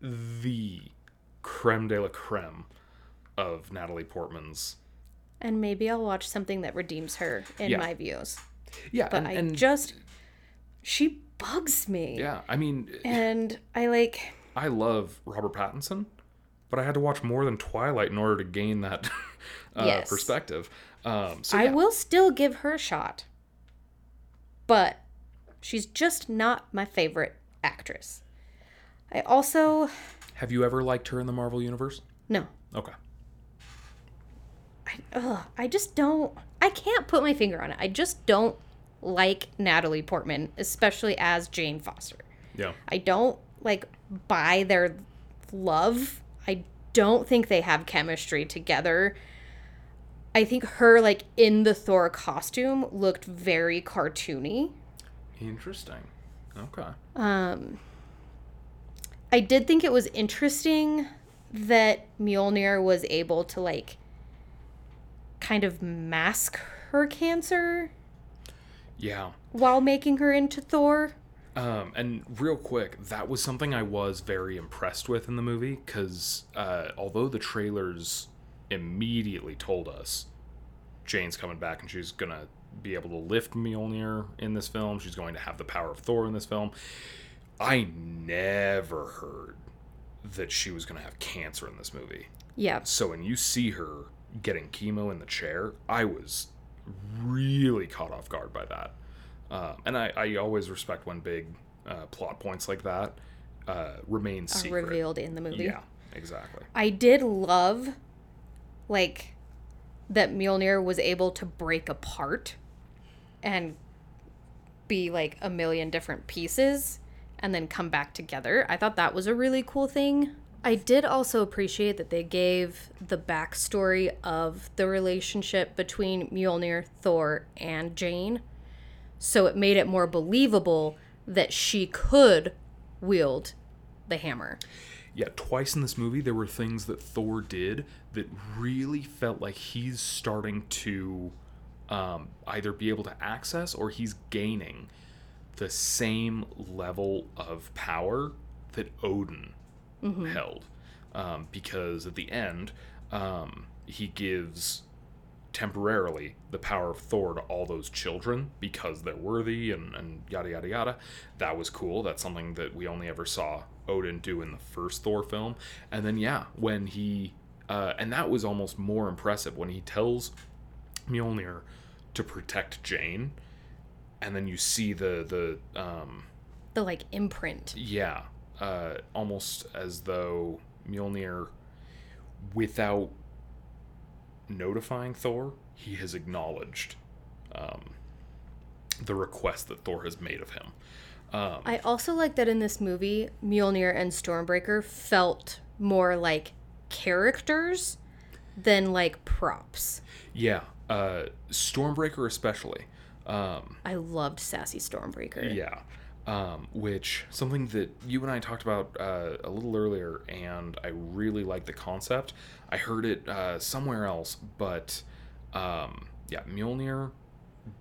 [SPEAKER 1] the creme de la creme of Natalie Portman's.
[SPEAKER 2] And maybe I'll watch something that redeems her in
[SPEAKER 1] Yeah.
[SPEAKER 2] my views.
[SPEAKER 1] Yeah,
[SPEAKER 2] But
[SPEAKER 1] and,
[SPEAKER 2] I just she bugs me.
[SPEAKER 1] yeah, I mean,
[SPEAKER 2] And I like
[SPEAKER 1] I love Robert Pattinson, but I had to watch more than Twilight in order to gain that uh,
[SPEAKER 2] Yes.
[SPEAKER 1] perspective. Um, so
[SPEAKER 2] I will still give her a shot. But she's just not my favorite actress. I also
[SPEAKER 1] have you ever liked her in the Marvel universe?
[SPEAKER 2] no.
[SPEAKER 1] Okay.
[SPEAKER 2] I, ugh, I just don't. I can't put my finger on it. I just don't like Natalie Portman, especially as Jane Foster.
[SPEAKER 1] Yeah.
[SPEAKER 2] I don't like buy their love. I don't think they have chemistry together. I think her like in the Thor costume looked very cartoony.
[SPEAKER 1] Interesting. Okay.
[SPEAKER 2] Um I did think it was interesting that Mjolnir was able to like kind of mask her cancer
[SPEAKER 1] Yeah.
[SPEAKER 2] while making her into Thor.
[SPEAKER 1] Um, and real quick, that was something I was very impressed with in the movie because uh, although the trailers immediately told us Jane's coming back and she's gonna be able to lift Mjolnir in this film, she's going to have the power of Thor in this film. I never heard that she was gonna have cancer in this movie.
[SPEAKER 2] Yeah.
[SPEAKER 1] So when you see her getting chemo in the chair, I was really caught off guard by that. Um, and I, I always respect when big uh, plot points like that uh, remain
[SPEAKER 2] Are
[SPEAKER 1] secret.
[SPEAKER 2] revealed in the movie.
[SPEAKER 1] Yeah, exactly.
[SPEAKER 2] I did love like that Mjolnir was able to break apart and be like a million different pieces and then come back together. I thought that was a really cool thing. I did also appreciate that they gave the backstory of the relationship between Mjolnir, Thor, and Jane. So it made it more believable that she could wield the hammer.
[SPEAKER 1] Yeah, twice in this movie there were things that Thor did that really felt like he's starting to um, either be able to access or he's gaining the same level of power that Odin held. Um, because at the end, um, he gives temporarily the power of Thor to all those children because they're worthy and, and yada yada yada. That was cool. That's something that we only ever saw Odin do in the first Thor film. And then yeah, when he uh, and that was almost more impressive when he tells Mjolnir to protect Jane, and then you see the the um,
[SPEAKER 2] The like imprint.
[SPEAKER 1] yeah, uh, almost as though Mjolnir, without notifying Thor, he has acknowledged um, the request that Thor has made of him. Um,
[SPEAKER 2] I also like that in this movie, Mjolnir and Stormbreaker felt more like characters than like props.
[SPEAKER 1] yeah, Uh, Stormbreaker especially. Um,
[SPEAKER 2] I loved Sassy Stormbreaker.
[SPEAKER 1] yeah. Um, which something that you and I talked about uh, a little earlier, and I really like the concept. I heard it uh, somewhere else, but um, yeah, Mjolnir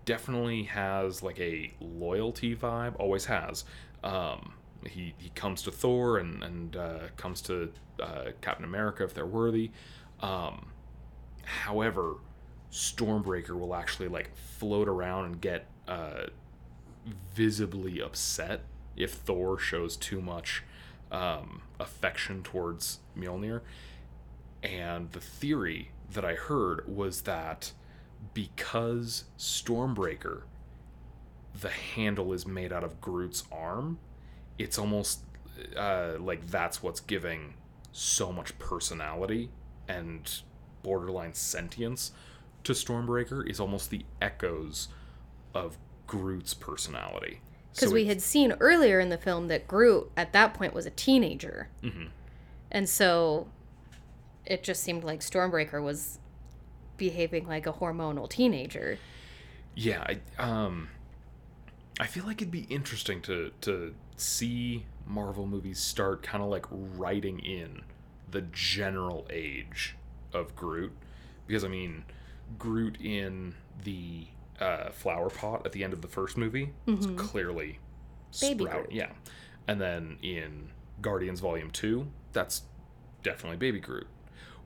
[SPEAKER 1] definitely has like a loyalty vibe. Always has. Um, he he comes to Thor and and uh, comes to uh, Captain America if they're worthy. Um, however, Stormbreaker will actually like float around and get uh, visibly upset if Thor shows too much um, affection towards Mjolnir. And the theory that I heard was that because Stormbreaker, the handle is made out of Groot's arm, it's almost uh, like that's what's giving so much personality and borderline sentience to Stormbreaker is almost the echoes of Groot's personality.
[SPEAKER 2] Because
[SPEAKER 1] So
[SPEAKER 2] we had seen earlier in the film that Groot at that point was a teenager.
[SPEAKER 1] Mm-hmm.
[SPEAKER 2] And so it just seemed like Stormbreaker was behaving like a hormonal teenager.
[SPEAKER 1] yeah, I, um, I feel like it'd be interesting to to see Marvel movies start kind of like writing in the general age of Groot, because I mean, Groot in the uh, flower pot at the end of the first movie is clearly
[SPEAKER 2] Baby
[SPEAKER 1] Sprout,
[SPEAKER 2] Groot.
[SPEAKER 1] yeah, and then in Guardians Volume Two, that's definitely Baby Groot,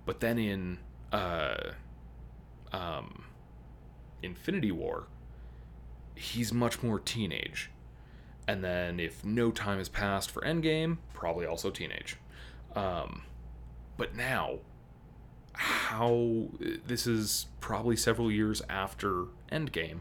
[SPEAKER 1] but then in uh, um, Infinity War, he's much more teenage. And then if no time has passed for Endgame, probably also teenage. Um, but now, how this is probably several years after Endgame.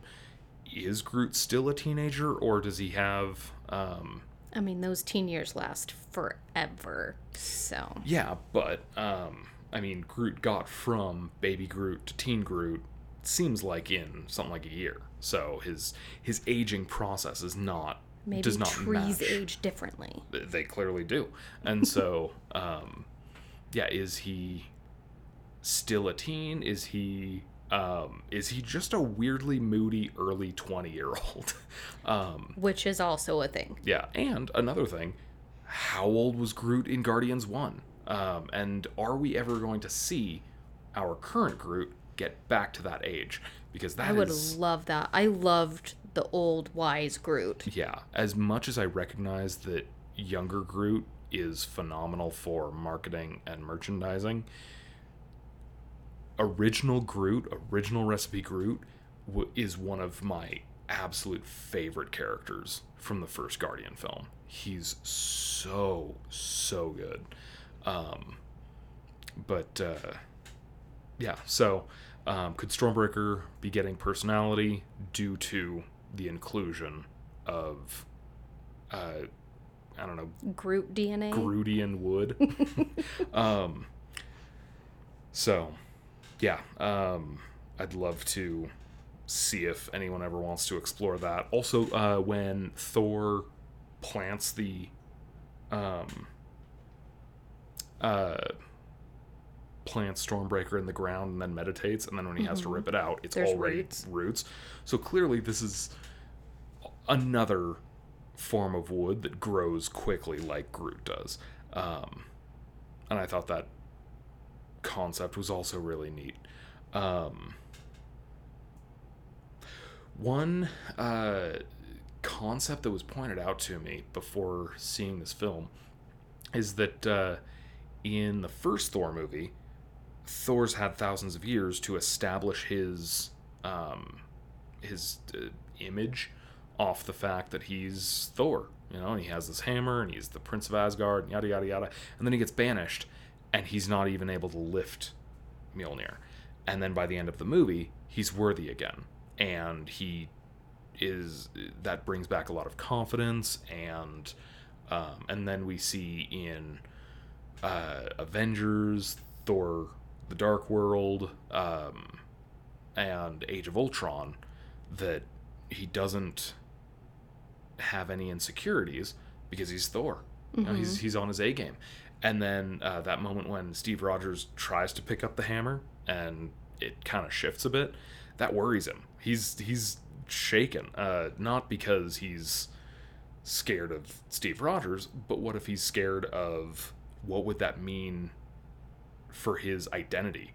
[SPEAKER 1] Is Groot still a teenager, or does he have? Um,
[SPEAKER 2] I mean, those teen years last forever. So,
[SPEAKER 1] yeah, but um, I mean, Groot got from baby Groot to teen Groot. Seems like in something like a year. So his his aging process is not
[SPEAKER 2] maybe
[SPEAKER 1] does not
[SPEAKER 2] trees
[SPEAKER 1] match.
[SPEAKER 2] age differently.
[SPEAKER 1] They clearly do, and so um, yeah, is he still a teen? Is he um, is he just a weirdly moody early twenty year old? um,
[SPEAKER 2] Which is also a thing.
[SPEAKER 1] yeah, and another thing, how old was Groot in Guardians 1? Um, and are we ever going to see our current Groot get back to that age? Because that
[SPEAKER 2] I would
[SPEAKER 1] is-
[SPEAKER 2] love that. I loved the old wise Groot.
[SPEAKER 1] yeah, as much as I recognize that younger Groot is phenomenal for marketing and merchandising, original Groot, original recipe Groot, w- is one of my absolute favorite characters from the first Guardian film. He's so so good. Um, but uh, yeah, so um, could Stormbreaker be getting personality due to the inclusion of uh, I don't know
[SPEAKER 2] Groot DNA.
[SPEAKER 1] Grootian wood. um, so, yeah, um, I'd love to see if anyone ever wants to explore that. Also, uh, when Thor plants the um, uh, plants Stormbreaker in the ground and then meditates, and then when he has to rip it out, it's
[SPEAKER 2] There's
[SPEAKER 1] already
[SPEAKER 2] roots.
[SPEAKER 1] roots. So clearly, this is another form of wood that grows quickly like Groot does. Um, and I thought that concept was also really neat. Um, one uh, concept that was pointed out to me before seeing this film is that uh, in the first Thor movie, Thor's had thousands of years to establish his um, his uh, image off the fact that he's Thor. You know, and he has this hammer, and he's the Prince of Asgard, and yada yada yada. And then he gets banished, and he's not even able to lift Mjolnir. And then by the end of the movie, he's worthy again, and he is that brings back a lot of confidence, and um, and then we see in uh, Avengers, Thor, The Dark World, um, and Age of Ultron that he doesn't have any insecurities because he's Thor. You know, he's he's on his A game. And then uh, that moment when Steve Rogers tries to pick up the hammer and it kind of shifts a bit, that worries him. He's he's shaken. Uh, not because he's scared of Steve Rogers, but what if he's scared of what would that mean for his identity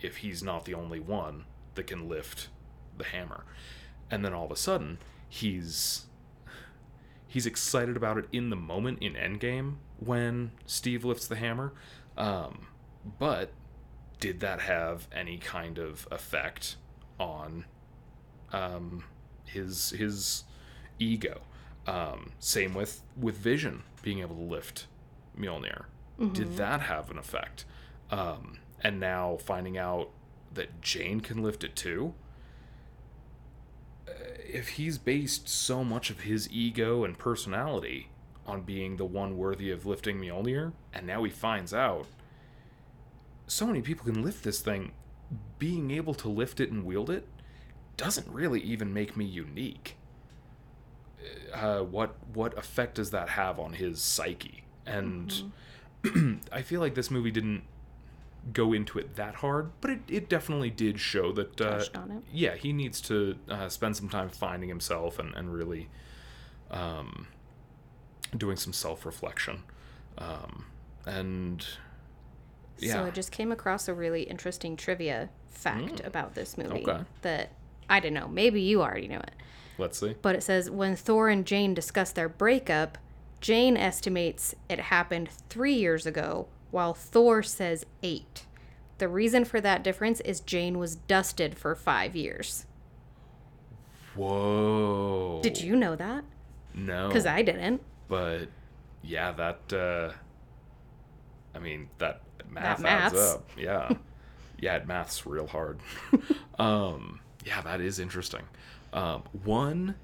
[SPEAKER 1] if he's not the only one that can lift the hammer? And then all of a sudden, he's he's excited about it in the moment in Endgame when Steve lifts the hammer. Um, but did that have any kind of effect on um, his his ego? Um, same with with Vision being able to lift Mjolnir. Did that have an effect? Um, and now finding out that Jane can lift it too. If he's based so much of his ego and personality on being the one worthy of lifting Mjolnir, and now he finds out so many people can lift this thing, being able to lift it and wield it doesn't really even make me unique. Uh, what what effect does that have on his psyche? And I feel like this movie didn't go into it that hard, but it, it definitely did show that uh, yeah, he needs to uh, spend some time finding himself and, and really um, doing some self reflection. Um, and yeah,
[SPEAKER 2] So I just came across a really interesting trivia fact about this movie
[SPEAKER 1] Mm. Okay.
[SPEAKER 2] that I didn't know. Maybe you already knew it.
[SPEAKER 1] let's see.
[SPEAKER 2] But it says when Thor and Jane discuss their breakup, Jane estimates it happened three years ago, while Thor says eight. The reason for that difference is Jane was dusted for five years.
[SPEAKER 1] Whoa.
[SPEAKER 2] Did you know that?
[SPEAKER 1] No.
[SPEAKER 2] Because I didn't.
[SPEAKER 1] But yeah, that. Uh, I mean, that math
[SPEAKER 2] That
[SPEAKER 1] adds
[SPEAKER 2] maths.
[SPEAKER 1] up. Yeah. yeah, it maths real hard. um, yeah, that is interesting. Um, one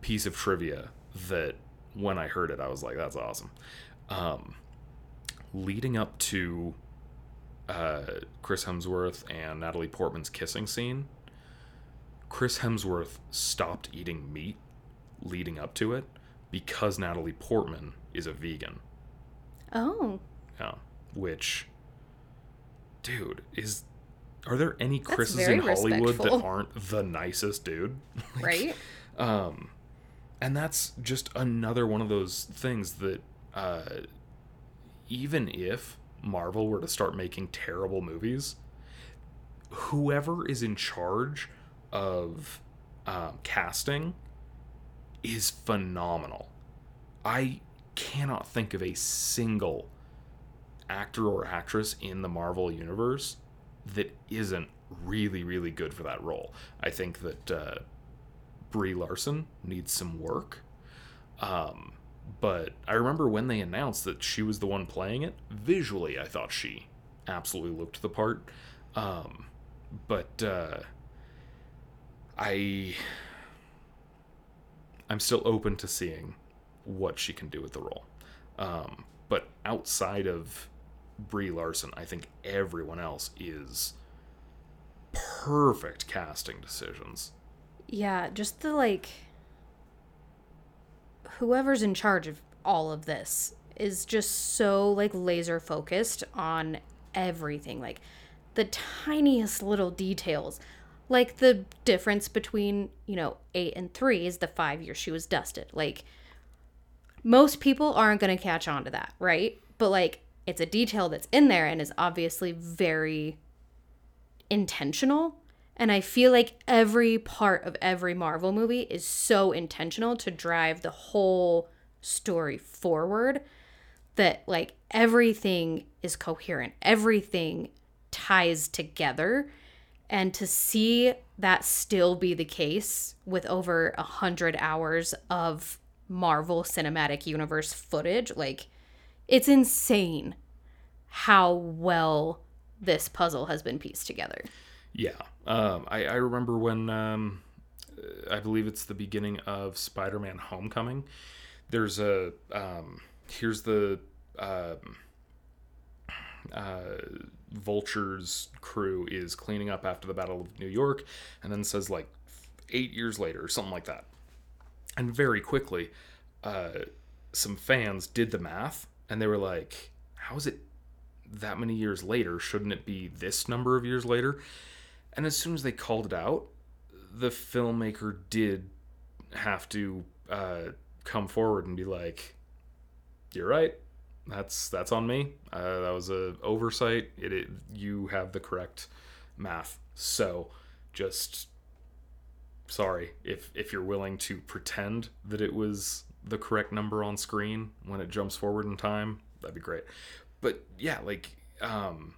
[SPEAKER 1] piece of trivia that when I heard it, I was like, that's awesome. Um, leading up to uh, Chris Hemsworth and Natalie Portman's kissing scene, Chris Hemsworth stopped eating meat leading up to it because Natalie Portman is a vegan.
[SPEAKER 2] Oh,
[SPEAKER 1] Yeah. Which, dude, is. Are there any Chris's in Hollywood
[SPEAKER 2] respectful.
[SPEAKER 1] that aren't the nicest dude?
[SPEAKER 2] right?
[SPEAKER 1] Um, and that's just another one of those things that, uh, even if Marvel were to start making terrible movies, whoever is in charge of um, casting is phenomenal. I cannot think of a single actor or actress in the Marvel universe that isn't really, really good for that role. I think that uh, Brie Larson needs some work. Um, but I remember when they announced that she was the one playing it, visually, I thought she absolutely looked the part. Um, but uh, I. I'm still open to seeing what she can do with the role. Um, but outside of Brie Larson, I think everyone else is perfect casting decisions.
[SPEAKER 2] Yeah, just the like whoever's in charge of all of this is just so like laser focused on everything, like the tiniest little details. Like the difference between, you know, 8 and 3 is the 5 years she was dusted. Like most people aren't going to catch on to that, right? But like it's a detail that's in there and is obviously very intentional. And I feel like every part of every Marvel movie is so intentional to drive the whole story forward that like everything is coherent, everything ties together. And to see that still be the case with over a hundred hours of Marvel Cinematic Universe footage, like it's insane how well this puzzle has been pieced together.
[SPEAKER 1] Yeah. Um, I, I remember when um, uh, I believe it's the beginning of Spider-Man: Homecoming. There's a um, here's the um, uh, Vulture's crew is cleaning up after the Battle of New York, and then says like eight years later or something like that. And very quickly, uh, some fans did the math, and they were like, "How is it that many years later? Shouldn't it be this number of years later?" And as soon as they called it out, the filmmaker did have to uh, come forward and be like, "You're right. That's that's on me. Uh, that was a oversight. It, it you have the correct math. So just sorry if if you're willing to pretend that it was the correct number on screen when it jumps forward in time. That'd be great. But yeah, like um,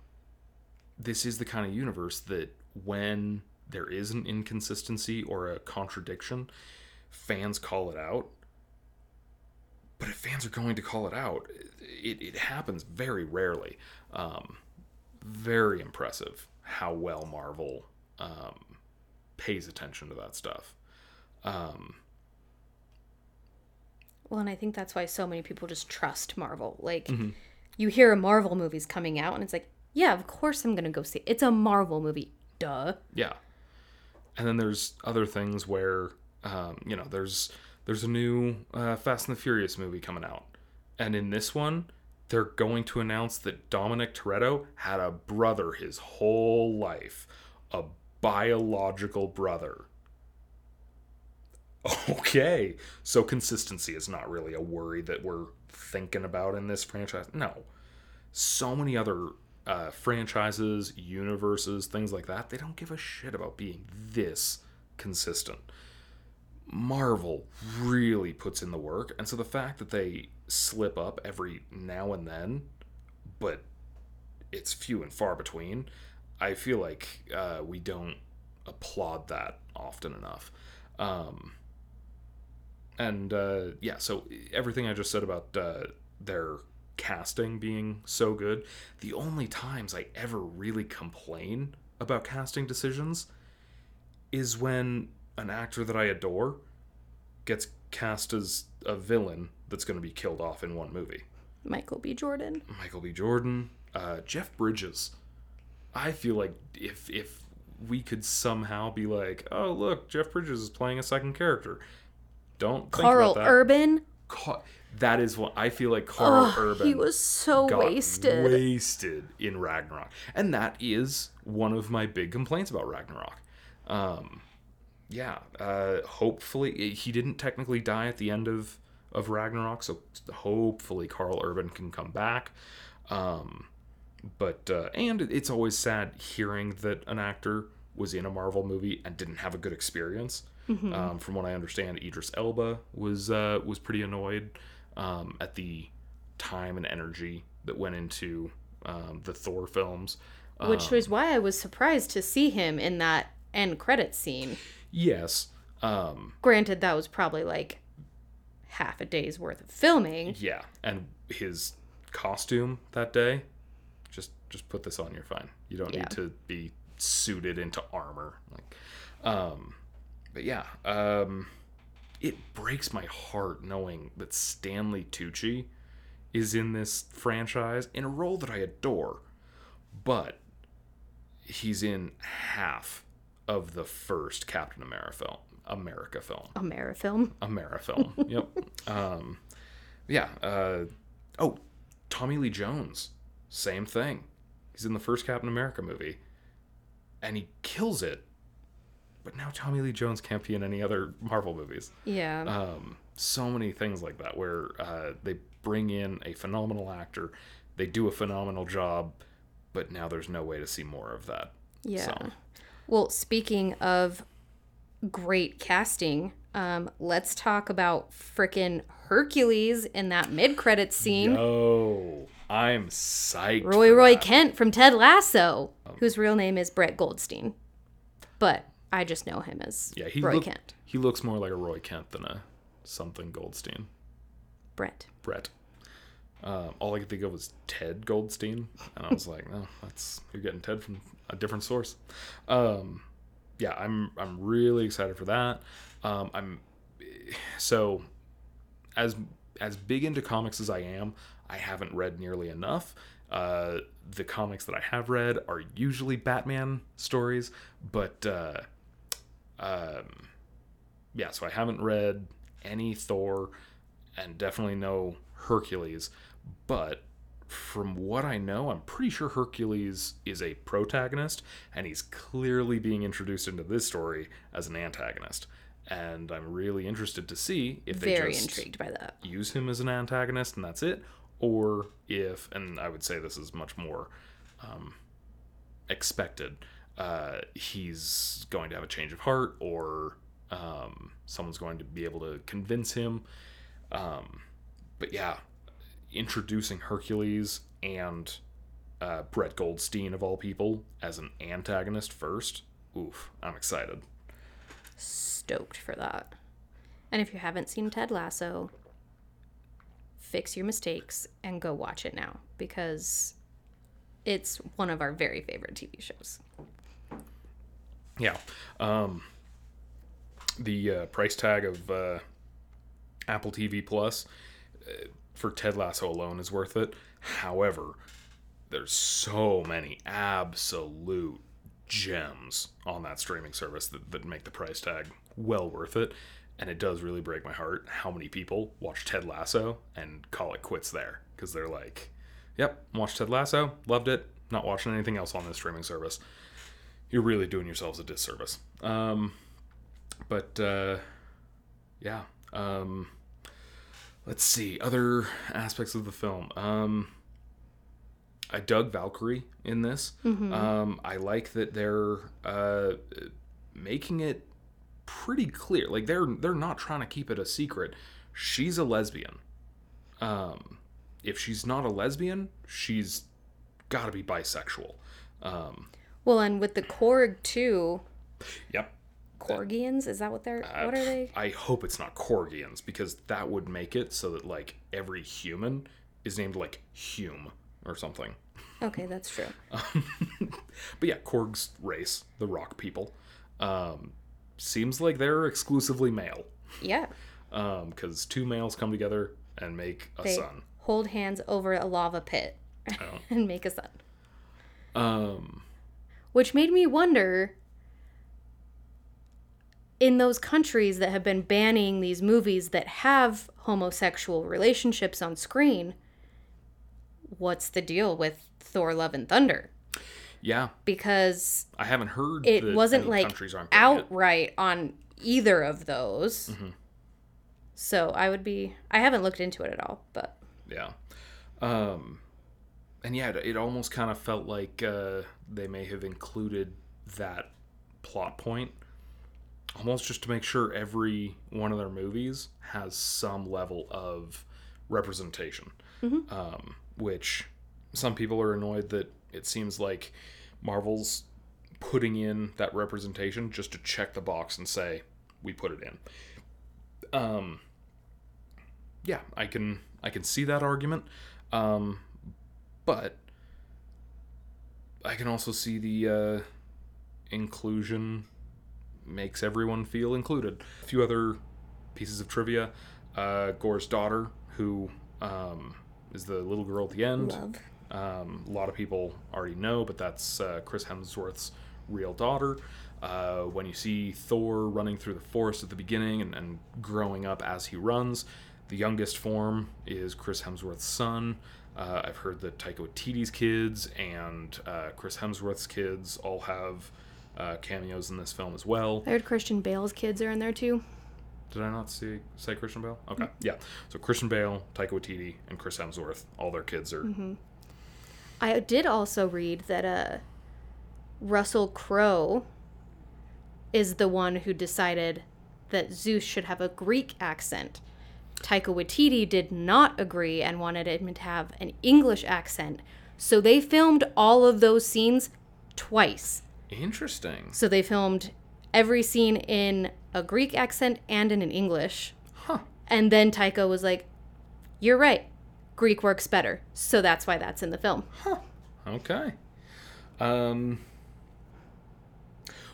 [SPEAKER 1] this is the kind of universe that when there is an inconsistency or a contradiction, fans call it out. But if fans are going to call it out, it, it happens very rarely. Um, very impressive how well Marvel um, pays attention to that stuff. Um,
[SPEAKER 2] Well, and I think that's why so many people just trust Marvel. Like,
[SPEAKER 1] Mm-hmm.
[SPEAKER 2] you hear a Marvel movie's coming out, and it's like, yeah, of course I'm gonna go see. It. It's a Marvel movie, duh.
[SPEAKER 1] Yeah. And then there's other things where, um, you know, there's there's a new uh, Fast and the Furious movie coming out, and in this one, they're going to announce that Dominic Toretto had a brother his whole life, a biological brother. Okay, so consistency is not really a worry that we're thinking about in this franchise. No, so many other uh, franchises, universes, things like that, they don't give a shit about being this consistent. Marvel really puts in the work, and so the fact that they slip up every now and then, but it's few and far between, I feel like uh, we don't applaud that often enough. Um, and uh, yeah, so everything I just said about uh, their casting being so good, the only times I ever really complain about casting decisions is when an actor that I adore gets cast as a villain that's going to be killed off in one movie.
[SPEAKER 2] Michael B. Jordan.
[SPEAKER 1] Michael B. Jordan, uh, Jeff Bridges. I feel like if if we could somehow be like, oh look, Jeff Bridges is playing a second character. Don't think
[SPEAKER 2] Karl
[SPEAKER 1] about that.
[SPEAKER 2] Urban.
[SPEAKER 1] Ca- that is what I feel like. Karl
[SPEAKER 2] Ugh,
[SPEAKER 1] Urban.
[SPEAKER 2] he was so wasted.
[SPEAKER 1] wasted in Ragnarok, and that is one of my big complaints about Ragnarok. Um, yeah, uh, hopefully he didn't technically die at the end of of Ragnarok, so hopefully Karl Urban can come back. Um, but uh, and it's always sad hearing that an actor was in a Marvel movie and didn't have a good experience. Um, from what I understand, Idris Elba was uh, was pretty annoyed um, at the time and energy that went into um, the Thor films.
[SPEAKER 2] Which was why I was surprised to see him in that end credit scene.
[SPEAKER 1] Yes, um,
[SPEAKER 2] Granted, that was probably like half a day's worth of filming.
[SPEAKER 1] yeah, and his costume that day. Just just put this on. You're fine. You don't
[SPEAKER 2] Yeah.
[SPEAKER 1] need to be suited into armor. Like, um, but yeah, um, it breaks my heart knowing that Stanley Tucci is in this franchise in a role that I adore, but he's in half of the first Captain America film. America film.
[SPEAKER 2] America
[SPEAKER 1] film. America film. yep. Um, yeah. Uh, oh, Tommy Lee Jones. Same thing. He's in the first Captain America movie, and he kills it. But now Tommy Lee Jones can't be in any other Marvel movies.
[SPEAKER 2] Yeah.
[SPEAKER 1] Um, so many things like that where uh, they bring in a phenomenal actor, they do a phenomenal job, but now there's no way to see more of that.
[SPEAKER 2] yeah.
[SPEAKER 1] So,
[SPEAKER 2] Well, speaking of great casting, um, let's talk about frickin' Hercules in that mid credit scene.
[SPEAKER 1] Oh, I'm psyched.
[SPEAKER 2] Roy Roy
[SPEAKER 1] that.
[SPEAKER 2] Kent from Ted Lasso, whose real name is Brett Goldstein. But I just know him as
[SPEAKER 1] Yeah, he
[SPEAKER 2] Roy
[SPEAKER 1] look-
[SPEAKER 2] Kent.
[SPEAKER 1] He looks more like a Roy Kent than a something Goldstein.
[SPEAKER 2] Brett.
[SPEAKER 1] Brett. Um, all I could think of was Ted Goldstein, and I was like, "No, that's you're getting Ted from a different source." Um, yeah, I'm I'm really excited for that. Um, I'm so as as big into comics as I am, I haven't read nearly enough. Uh, the comics that I have read are usually Batman stories, but uh, um, yeah, so I haven't read any Thor and definitely no Hercules. But from what I know, I'm pretty sure Hercules is a protagonist, and he's clearly being introduced into this story as an antagonist. And I'm really interested to see if they
[SPEAKER 2] Very
[SPEAKER 1] just
[SPEAKER 2] intrigued by that.
[SPEAKER 1] use him as an antagonist and that's it, or if, and I would say this is much more um, expected, uh, he's going to have a change of heart, or um, someone's going to be able to convince him. Um, but yeah, introducing Hercules and uh, Brett Goldstein, of all people, as an antagonist first. Oof, I'm excited.
[SPEAKER 2] Stoked for that. And if you haven't seen Ted Lasso, fix your mistakes and go watch it now because it's one of our very favorite TV shows.
[SPEAKER 1] Yeah. Um, the uh, price tag of uh, Apple TV Plus uh, for Ted Lasso alone is worth it. However, there's so many absolute gems on that streaming service that, that make the price tag well worth it. And it does really break my heart how many people watch Ted Lasso and call it quits there because they're like, yep, watched Ted Lasso, loved it, not watching anything else on this streaming service you're really doing yourselves a disservice. Um, but uh, yeah, um, let's see other aspects of the film. Um, I dug Valkyrie in this. Um, I like that they're uh, making it pretty clear. Like they're they're not trying to keep it a secret. She's a lesbian. Um, if she's not a lesbian, she's got to be bisexual. Um,
[SPEAKER 2] Well, and with the Korg too,
[SPEAKER 1] yep.
[SPEAKER 2] Korgians, is that what they're what are they?
[SPEAKER 1] I hope it's not Korgians because that would make it so that like every human is named like Hume or something.
[SPEAKER 2] Okay, that's true.
[SPEAKER 1] But yeah, Korg's race, the rock people, um, seems like they're exclusively male
[SPEAKER 2] Yeah.
[SPEAKER 1] because two males come together and make a
[SPEAKER 2] They
[SPEAKER 1] son.
[SPEAKER 2] hold hands over a lava pit
[SPEAKER 1] Oh.
[SPEAKER 2] and make a son.
[SPEAKER 1] Um,
[SPEAKER 2] Which made me wonder in those countries that have been banning these movies that have homosexual relationships on screen, what's the deal with Thor Love and Thunder?
[SPEAKER 1] yeah,
[SPEAKER 2] Because
[SPEAKER 1] I haven't heard
[SPEAKER 2] it wasn't like
[SPEAKER 1] countries aren't doing it.
[SPEAKER 2] outright on either of those.
[SPEAKER 1] Mm-hmm.
[SPEAKER 2] So I would be I haven't looked into it at all, but
[SPEAKER 1] Yeah. Um, and yeah, it, it almost kind of felt like uh, they may have included that plot point almost just to make sure every one of their movies has some level of representation. Um, which some people are annoyed that it seems like Marvel's putting in that representation just to check the box and say, we put it in. Um, yeah, I can I can see that argument, um, but I can also see the uh, inclusion makes everyone feel included. A few other pieces of trivia: uh, Gorr's daughter, who um, is the little girl at the end. Um, a lot of people already know, but that's uh, Chris Hemsworth's real daughter. Uh, when you see Thor running through the forest at the beginning and, and growing up as he runs, the youngest form is Chris Hemsworth's son. Uh, I've heard that Taika Waititi's kids and uh, Chris Hemsworth's kids all have uh, cameos in this film as well.
[SPEAKER 2] I heard Christian Bale's kids are in there too.
[SPEAKER 1] Did I not see say Christian Bale? Okay, yeah. So Christian Bale, Taika Waititi, and Chris Hemsworth, all their kids are
[SPEAKER 2] I did also read that uh, Russell Crowe is the one who decided that Zeus should have a Greek accent. Taika Waititi did not agree and wanted him to have an English accent. So they filmed all of those scenes twice.
[SPEAKER 1] interesting.
[SPEAKER 2] So they filmed every scene in a Greek accent and in an English.
[SPEAKER 1] Huh.
[SPEAKER 2] And then Taika was like, You're right. Greek works better. So that's why that's in the film. Huh.
[SPEAKER 1] Okay. Um,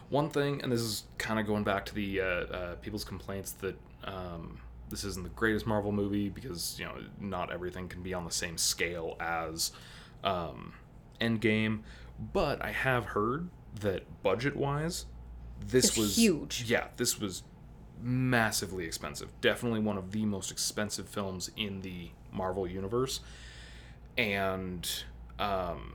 [SPEAKER 1] one thing, and this is kind of going back to the uh, uh, people's complaints that um, this isn't the greatest Marvel movie because you know not everything can be on the same scale as um, Endgame, but I have heard that budget-wise, this
[SPEAKER 2] It's
[SPEAKER 1] was
[SPEAKER 2] huge.
[SPEAKER 1] Yeah, this was massively expensive. Definitely one of the most expensive films in the Marvel universe and um,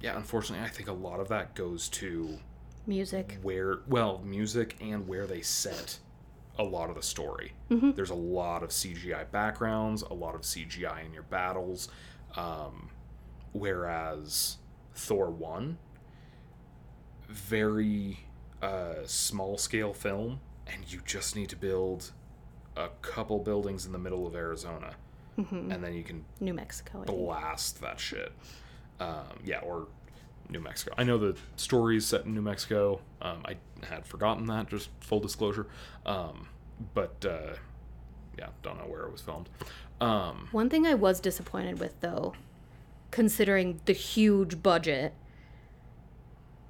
[SPEAKER 1] yeah, unfortunately, I think a lot of that goes to
[SPEAKER 2] Music.
[SPEAKER 1] where well music and where they set a lot of the story there's a lot of cgi backgrounds a lot of cgi in your battles um, whereas thor 1 very uh, small scale film and you just need to build a couple buildings in the middle of arizona and then you can
[SPEAKER 2] New Mexico.
[SPEAKER 1] Blast that shit. Um, yeah, or New Mexico. I know the story is set in New Mexico. Um, I had forgotten that, just full disclosure. Um, but uh, yeah, don't know where it was filmed. Um,
[SPEAKER 2] One thing I was disappointed with, though, considering the huge budget,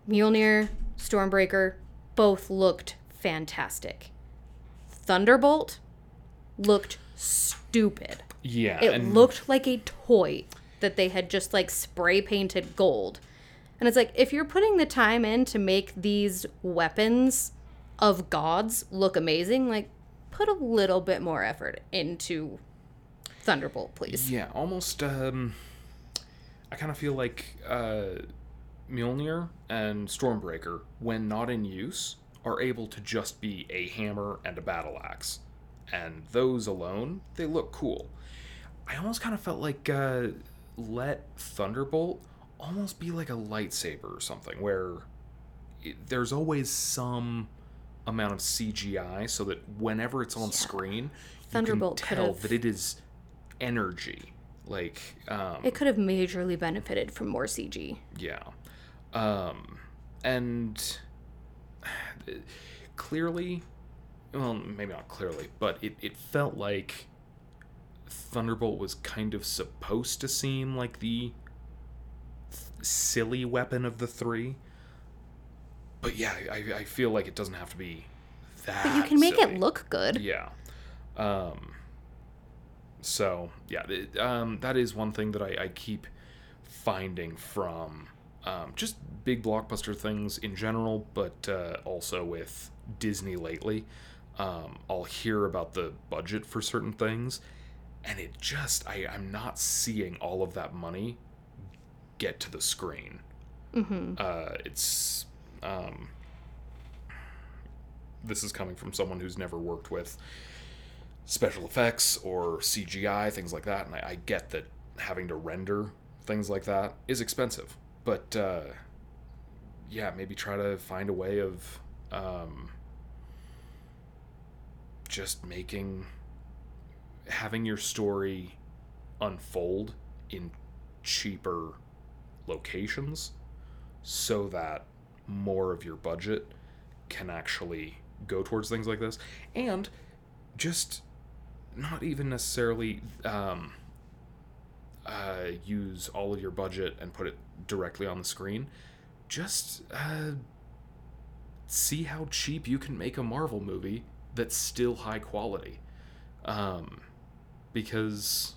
[SPEAKER 2] Mjolnir, Stormbreaker, both looked fantastic. Thunderbolt looked stupid.
[SPEAKER 1] yeah,
[SPEAKER 2] It
[SPEAKER 1] and
[SPEAKER 2] looked like a toy that they had just like spray painted gold. And it's like, if you're putting the time in to make these weapons of gods look amazing, like, put a little bit more effort into Thunderbolt, please.
[SPEAKER 1] yeah, almost. Um, I kind of feel like uh, Mjolnir and Stormbreaker, when not in use, are able to just be a hammer and a battle axe, and those alone, they look cool. I almost kind of felt like uh, let Thunderbolt almost be like a lightsaber or something, where it, there's always some amount of CGI, so that whenever it's on screen,
[SPEAKER 2] Thunderbolt
[SPEAKER 1] you can tell that it is energy. Like, um,
[SPEAKER 2] It could have majorly benefited from more CG.
[SPEAKER 1] yeah. Um, and clearly, well, maybe not clearly, but it, it felt like Thunderbolt was kind of supposed to seem like the th- silly weapon of the three. But yeah, I, I feel like it doesn't have to be that.
[SPEAKER 2] But you can make
[SPEAKER 1] silly.
[SPEAKER 2] it look good.
[SPEAKER 1] Yeah. Um. So yeah, it, um, that is one thing that I, I keep finding from um, just big blockbuster things in general, but uh, also with Disney lately. Um, I'll hear about the budget for certain things, and it just I, I'm not seeing all of that money get to the screen.
[SPEAKER 2] hmm
[SPEAKER 1] Uh, it's um, this is coming from someone who's never worked with special effects or CGI, things like that, and I, I get that having to render things like that is expensive. But uh, yeah, maybe try to find a way of um, just making having your story unfold in cheaper locations so that more of your budget can actually go towards things like this. And just not even necessarily um, uh, use all of your budget and put it directly on the screen. Just uh, see how cheap you can make a marvel movie that's still high quality. Um, because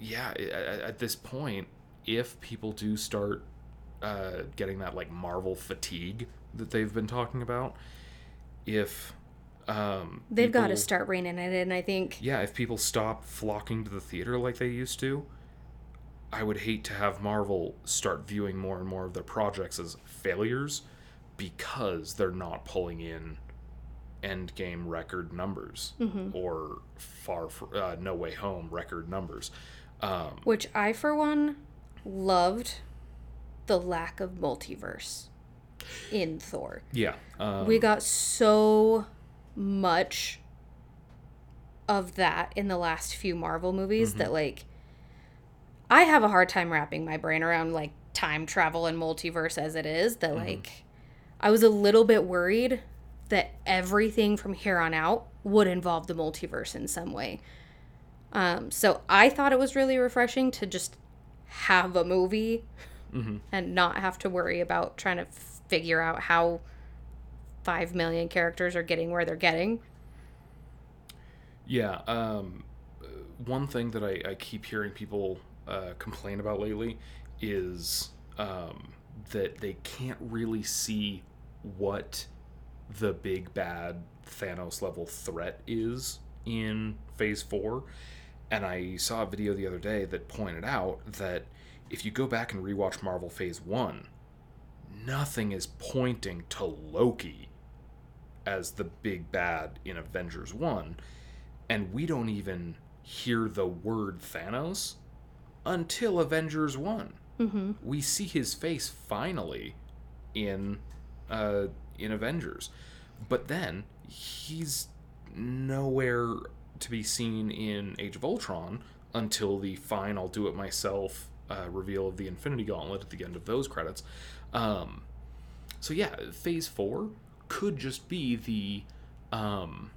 [SPEAKER 1] yeah at this point if people do start uh, getting that like marvel fatigue that they've been talking about if um,
[SPEAKER 2] They've got to start reining it in, I think.
[SPEAKER 1] yeah, if people stop flocking to the theater like they used to, I would hate to have Marvel start viewing more and more of their projects as failures because they're not pulling in endgame record numbers or far fr uh, no way home record numbers. Um,
[SPEAKER 2] Which I, for one, loved the lack of multiverse in Thor.
[SPEAKER 1] yeah, um,
[SPEAKER 2] we got so much of that in the last few Marvel movies that like I have a hard time wrapping my brain around like time travel and multiverse as it is that like I was a little bit worried that everything from here on out would involve the multiverse in some way. Um, so I thought it was really refreshing to just have a movie and not have to worry about trying to figure out how five million characters are getting where they're getting.
[SPEAKER 1] Yeah. Um, one thing that I, I keep hearing people uh, complain about lately is um, that they can't really see what the big bad Thanos level threat is in Phase 4. And I saw a video the other day that pointed out that if you go back and rewatch Marvel Phase 1, nothing is pointing to Loki as the big bad in Avengers 1. And we don't even hear the word Thanos until Avengers one.
[SPEAKER 2] Mm-hmm.
[SPEAKER 1] We see his face finally in uh, in Avengers, but then he's nowhere to be seen in Age of Ultron until the final do it myself uh, reveal of the Infinity Gauntlet at the end of those credits. Um, so yeah, Phase Four could just be the um,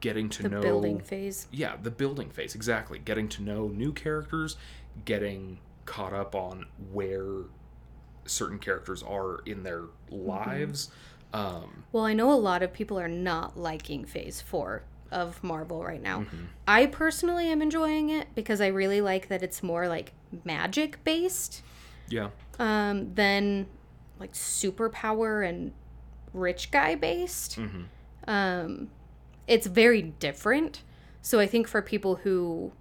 [SPEAKER 1] getting to
[SPEAKER 2] The
[SPEAKER 1] know
[SPEAKER 2] building phase.
[SPEAKER 1] yeah the building phase exactly getting to know new characters getting caught up on where certain characters are in their lives um
[SPEAKER 2] Well, I know a lot of people are not liking phase four of Marvel right now.
[SPEAKER 1] Mm-hmm.
[SPEAKER 2] I personally am enjoying it because I really like that it's more like magic based
[SPEAKER 1] yeah
[SPEAKER 2] um, than like superpower and rich guy based.
[SPEAKER 1] Mhm.
[SPEAKER 2] Um, it's very different. So I think for people who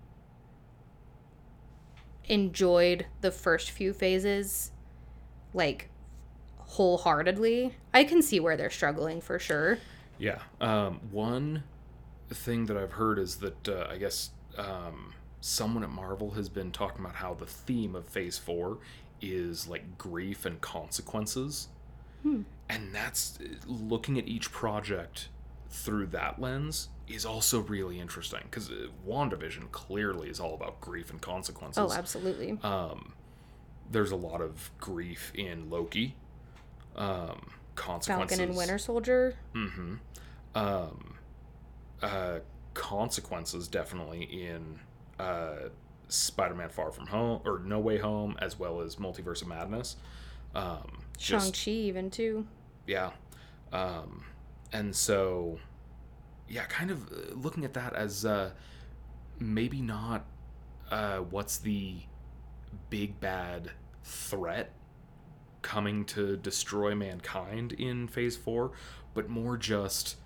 [SPEAKER 2] enjoyed the first few phases, like wholeheartedly, I can see where they're struggling for sure.
[SPEAKER 1] yeah um one thing that i've heard is that uh, i guess um someone at marvel has been talking about how the theme of phase four is like grief and consequences and that's looking at each project through that lens is also really interesting because WandaVision clearly is all about grief and consequences.
[SPEAKER 2] Oh, absolutely.
[SPEAKER 1] Um, there's a lot of grief in Loki. Um, consequences.
[SPEAKER 2] Falcon and Winter Soldier.
[SPEAKER 1] Mm-hmm. Um, uh, consequences definitely in uh, Spider-Man: Far From Home or No Way Home, as well as Multiverse of Madness. Um, just-
[SPEAKER 2] Shang-Chi even too.
[SPEAKER 1] yeah. Um, and so, yeah, kind of uh, looking at that as uh, maybe not uh, what's the big bad threat coming to destroy mankind in phase four, but more just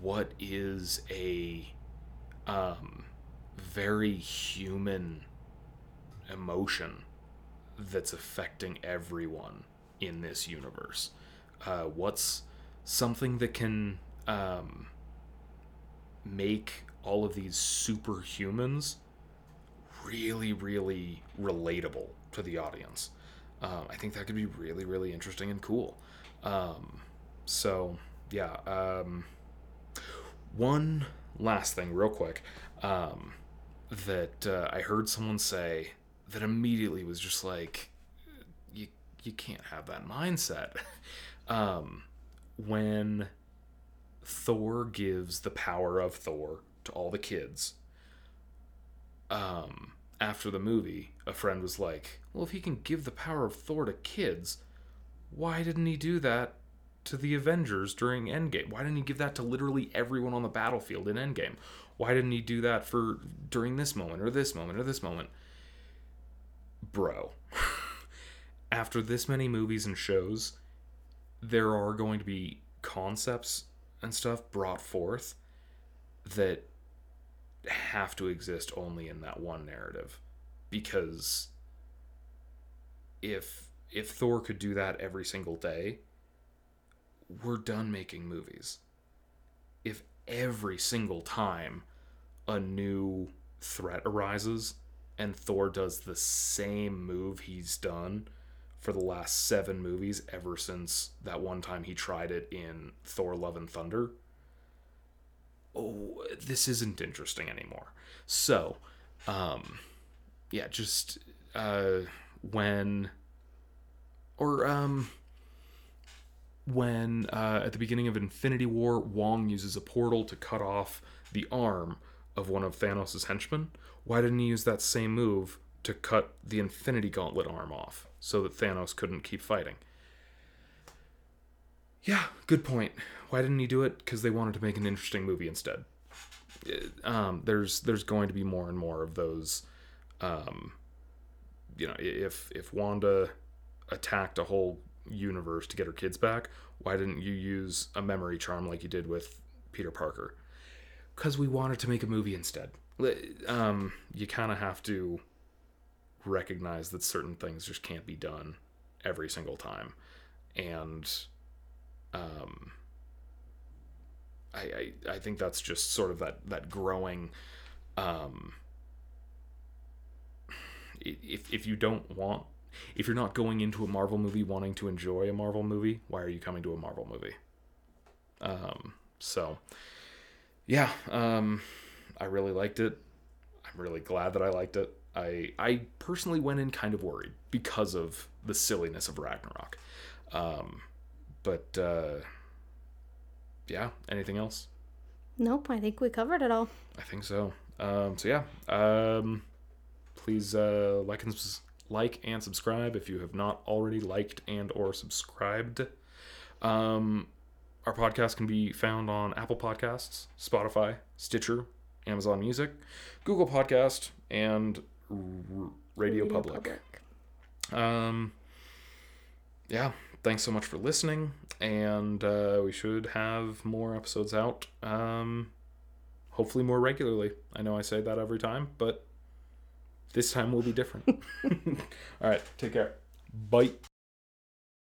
[SPEAKER 1] what is a um, very human emotion that's affecting everyone in this universe. Uh, what's something that can um, make all of these superhumans really, really relatable to the audience? Um, I think that could be really, really interesting and cool. Um, so, yeah. Um, one last thing, real quick, um, that uh, I heard someone say that immediately was just like, you you can't have that mindset. Um, when Thor gives the power of Thor to all the kids, um, after the movie, a friend was like, "Well, if he can give the power of Thor to kids, why didn't he do that to the Avengers during Endgame? Why didn't he give that to literally everyone on the battlefield in Endgame? Why didn't he do that for during this moment or this moment or this moment?" Bro, after this many movies and shows, there are going to be concepts and stuff brought forth that have to exist only in that one narrative because if if Thor could do that every single day we're done making movies if every single time a new threat arises and Thor does the same move he's done for the last seven movies ever since that one time he tried it in Thor Love and Thunder. Oh, this isn't interesting anymore. So, um, yeah, just uh, when, or um, when uh, at the beginning of Infinity War, Wong uses a portal to cut off the arm of one of Thanos' henchmen. Why didn't he use that same move to cut the Infinity Gauntlet arm off so that Thanos couldn't keep fighting? Yeah, good point. Why didn't he do it? Because they wanted to make an interesting movie instead. Uh, Um, there's there's going to be more and more of those. Um, you know, if if Wanda attacked a whole universe to get her kids back, why didn't you use a memory charm like you did with Peter Parker? because we wanted to make a movie instead. Um, you kind of have to recognize that certain things just can't be done every single time, and um, I, I I think that's just sort of that that growing. Um, if if you don't want if you're not going into a Marvel movie wanting to enjoy a Marvel movie, why are you coming to a Marvel movie? Um, so yeah, um, I really liked it. I'm really glad that I liked it. I I personally went in kind of worried because of the silliness of Ragnarok. Um, but uh, yeah, anything else?
[SPEAKER 2] Nope, I think we covered it all.
[SPEAKER 1] I think so. Um, so yeah, um, please uh, like and like and subscribe if you have not already liked and or subscribed. Um, our podcast can be found on Apple Podcasts, Spotify, Stitcher, Amazon Music, Google Podcast, and R- Radio,
[SPEAKER 2] Radio
[SPEAKER 1] Public. Um, yeah, thanks so much for listening, and uh, we should have more episodes out. Um, hopefully more regularly. I know I say that every time, but this time will be different. All right, take care. Bye.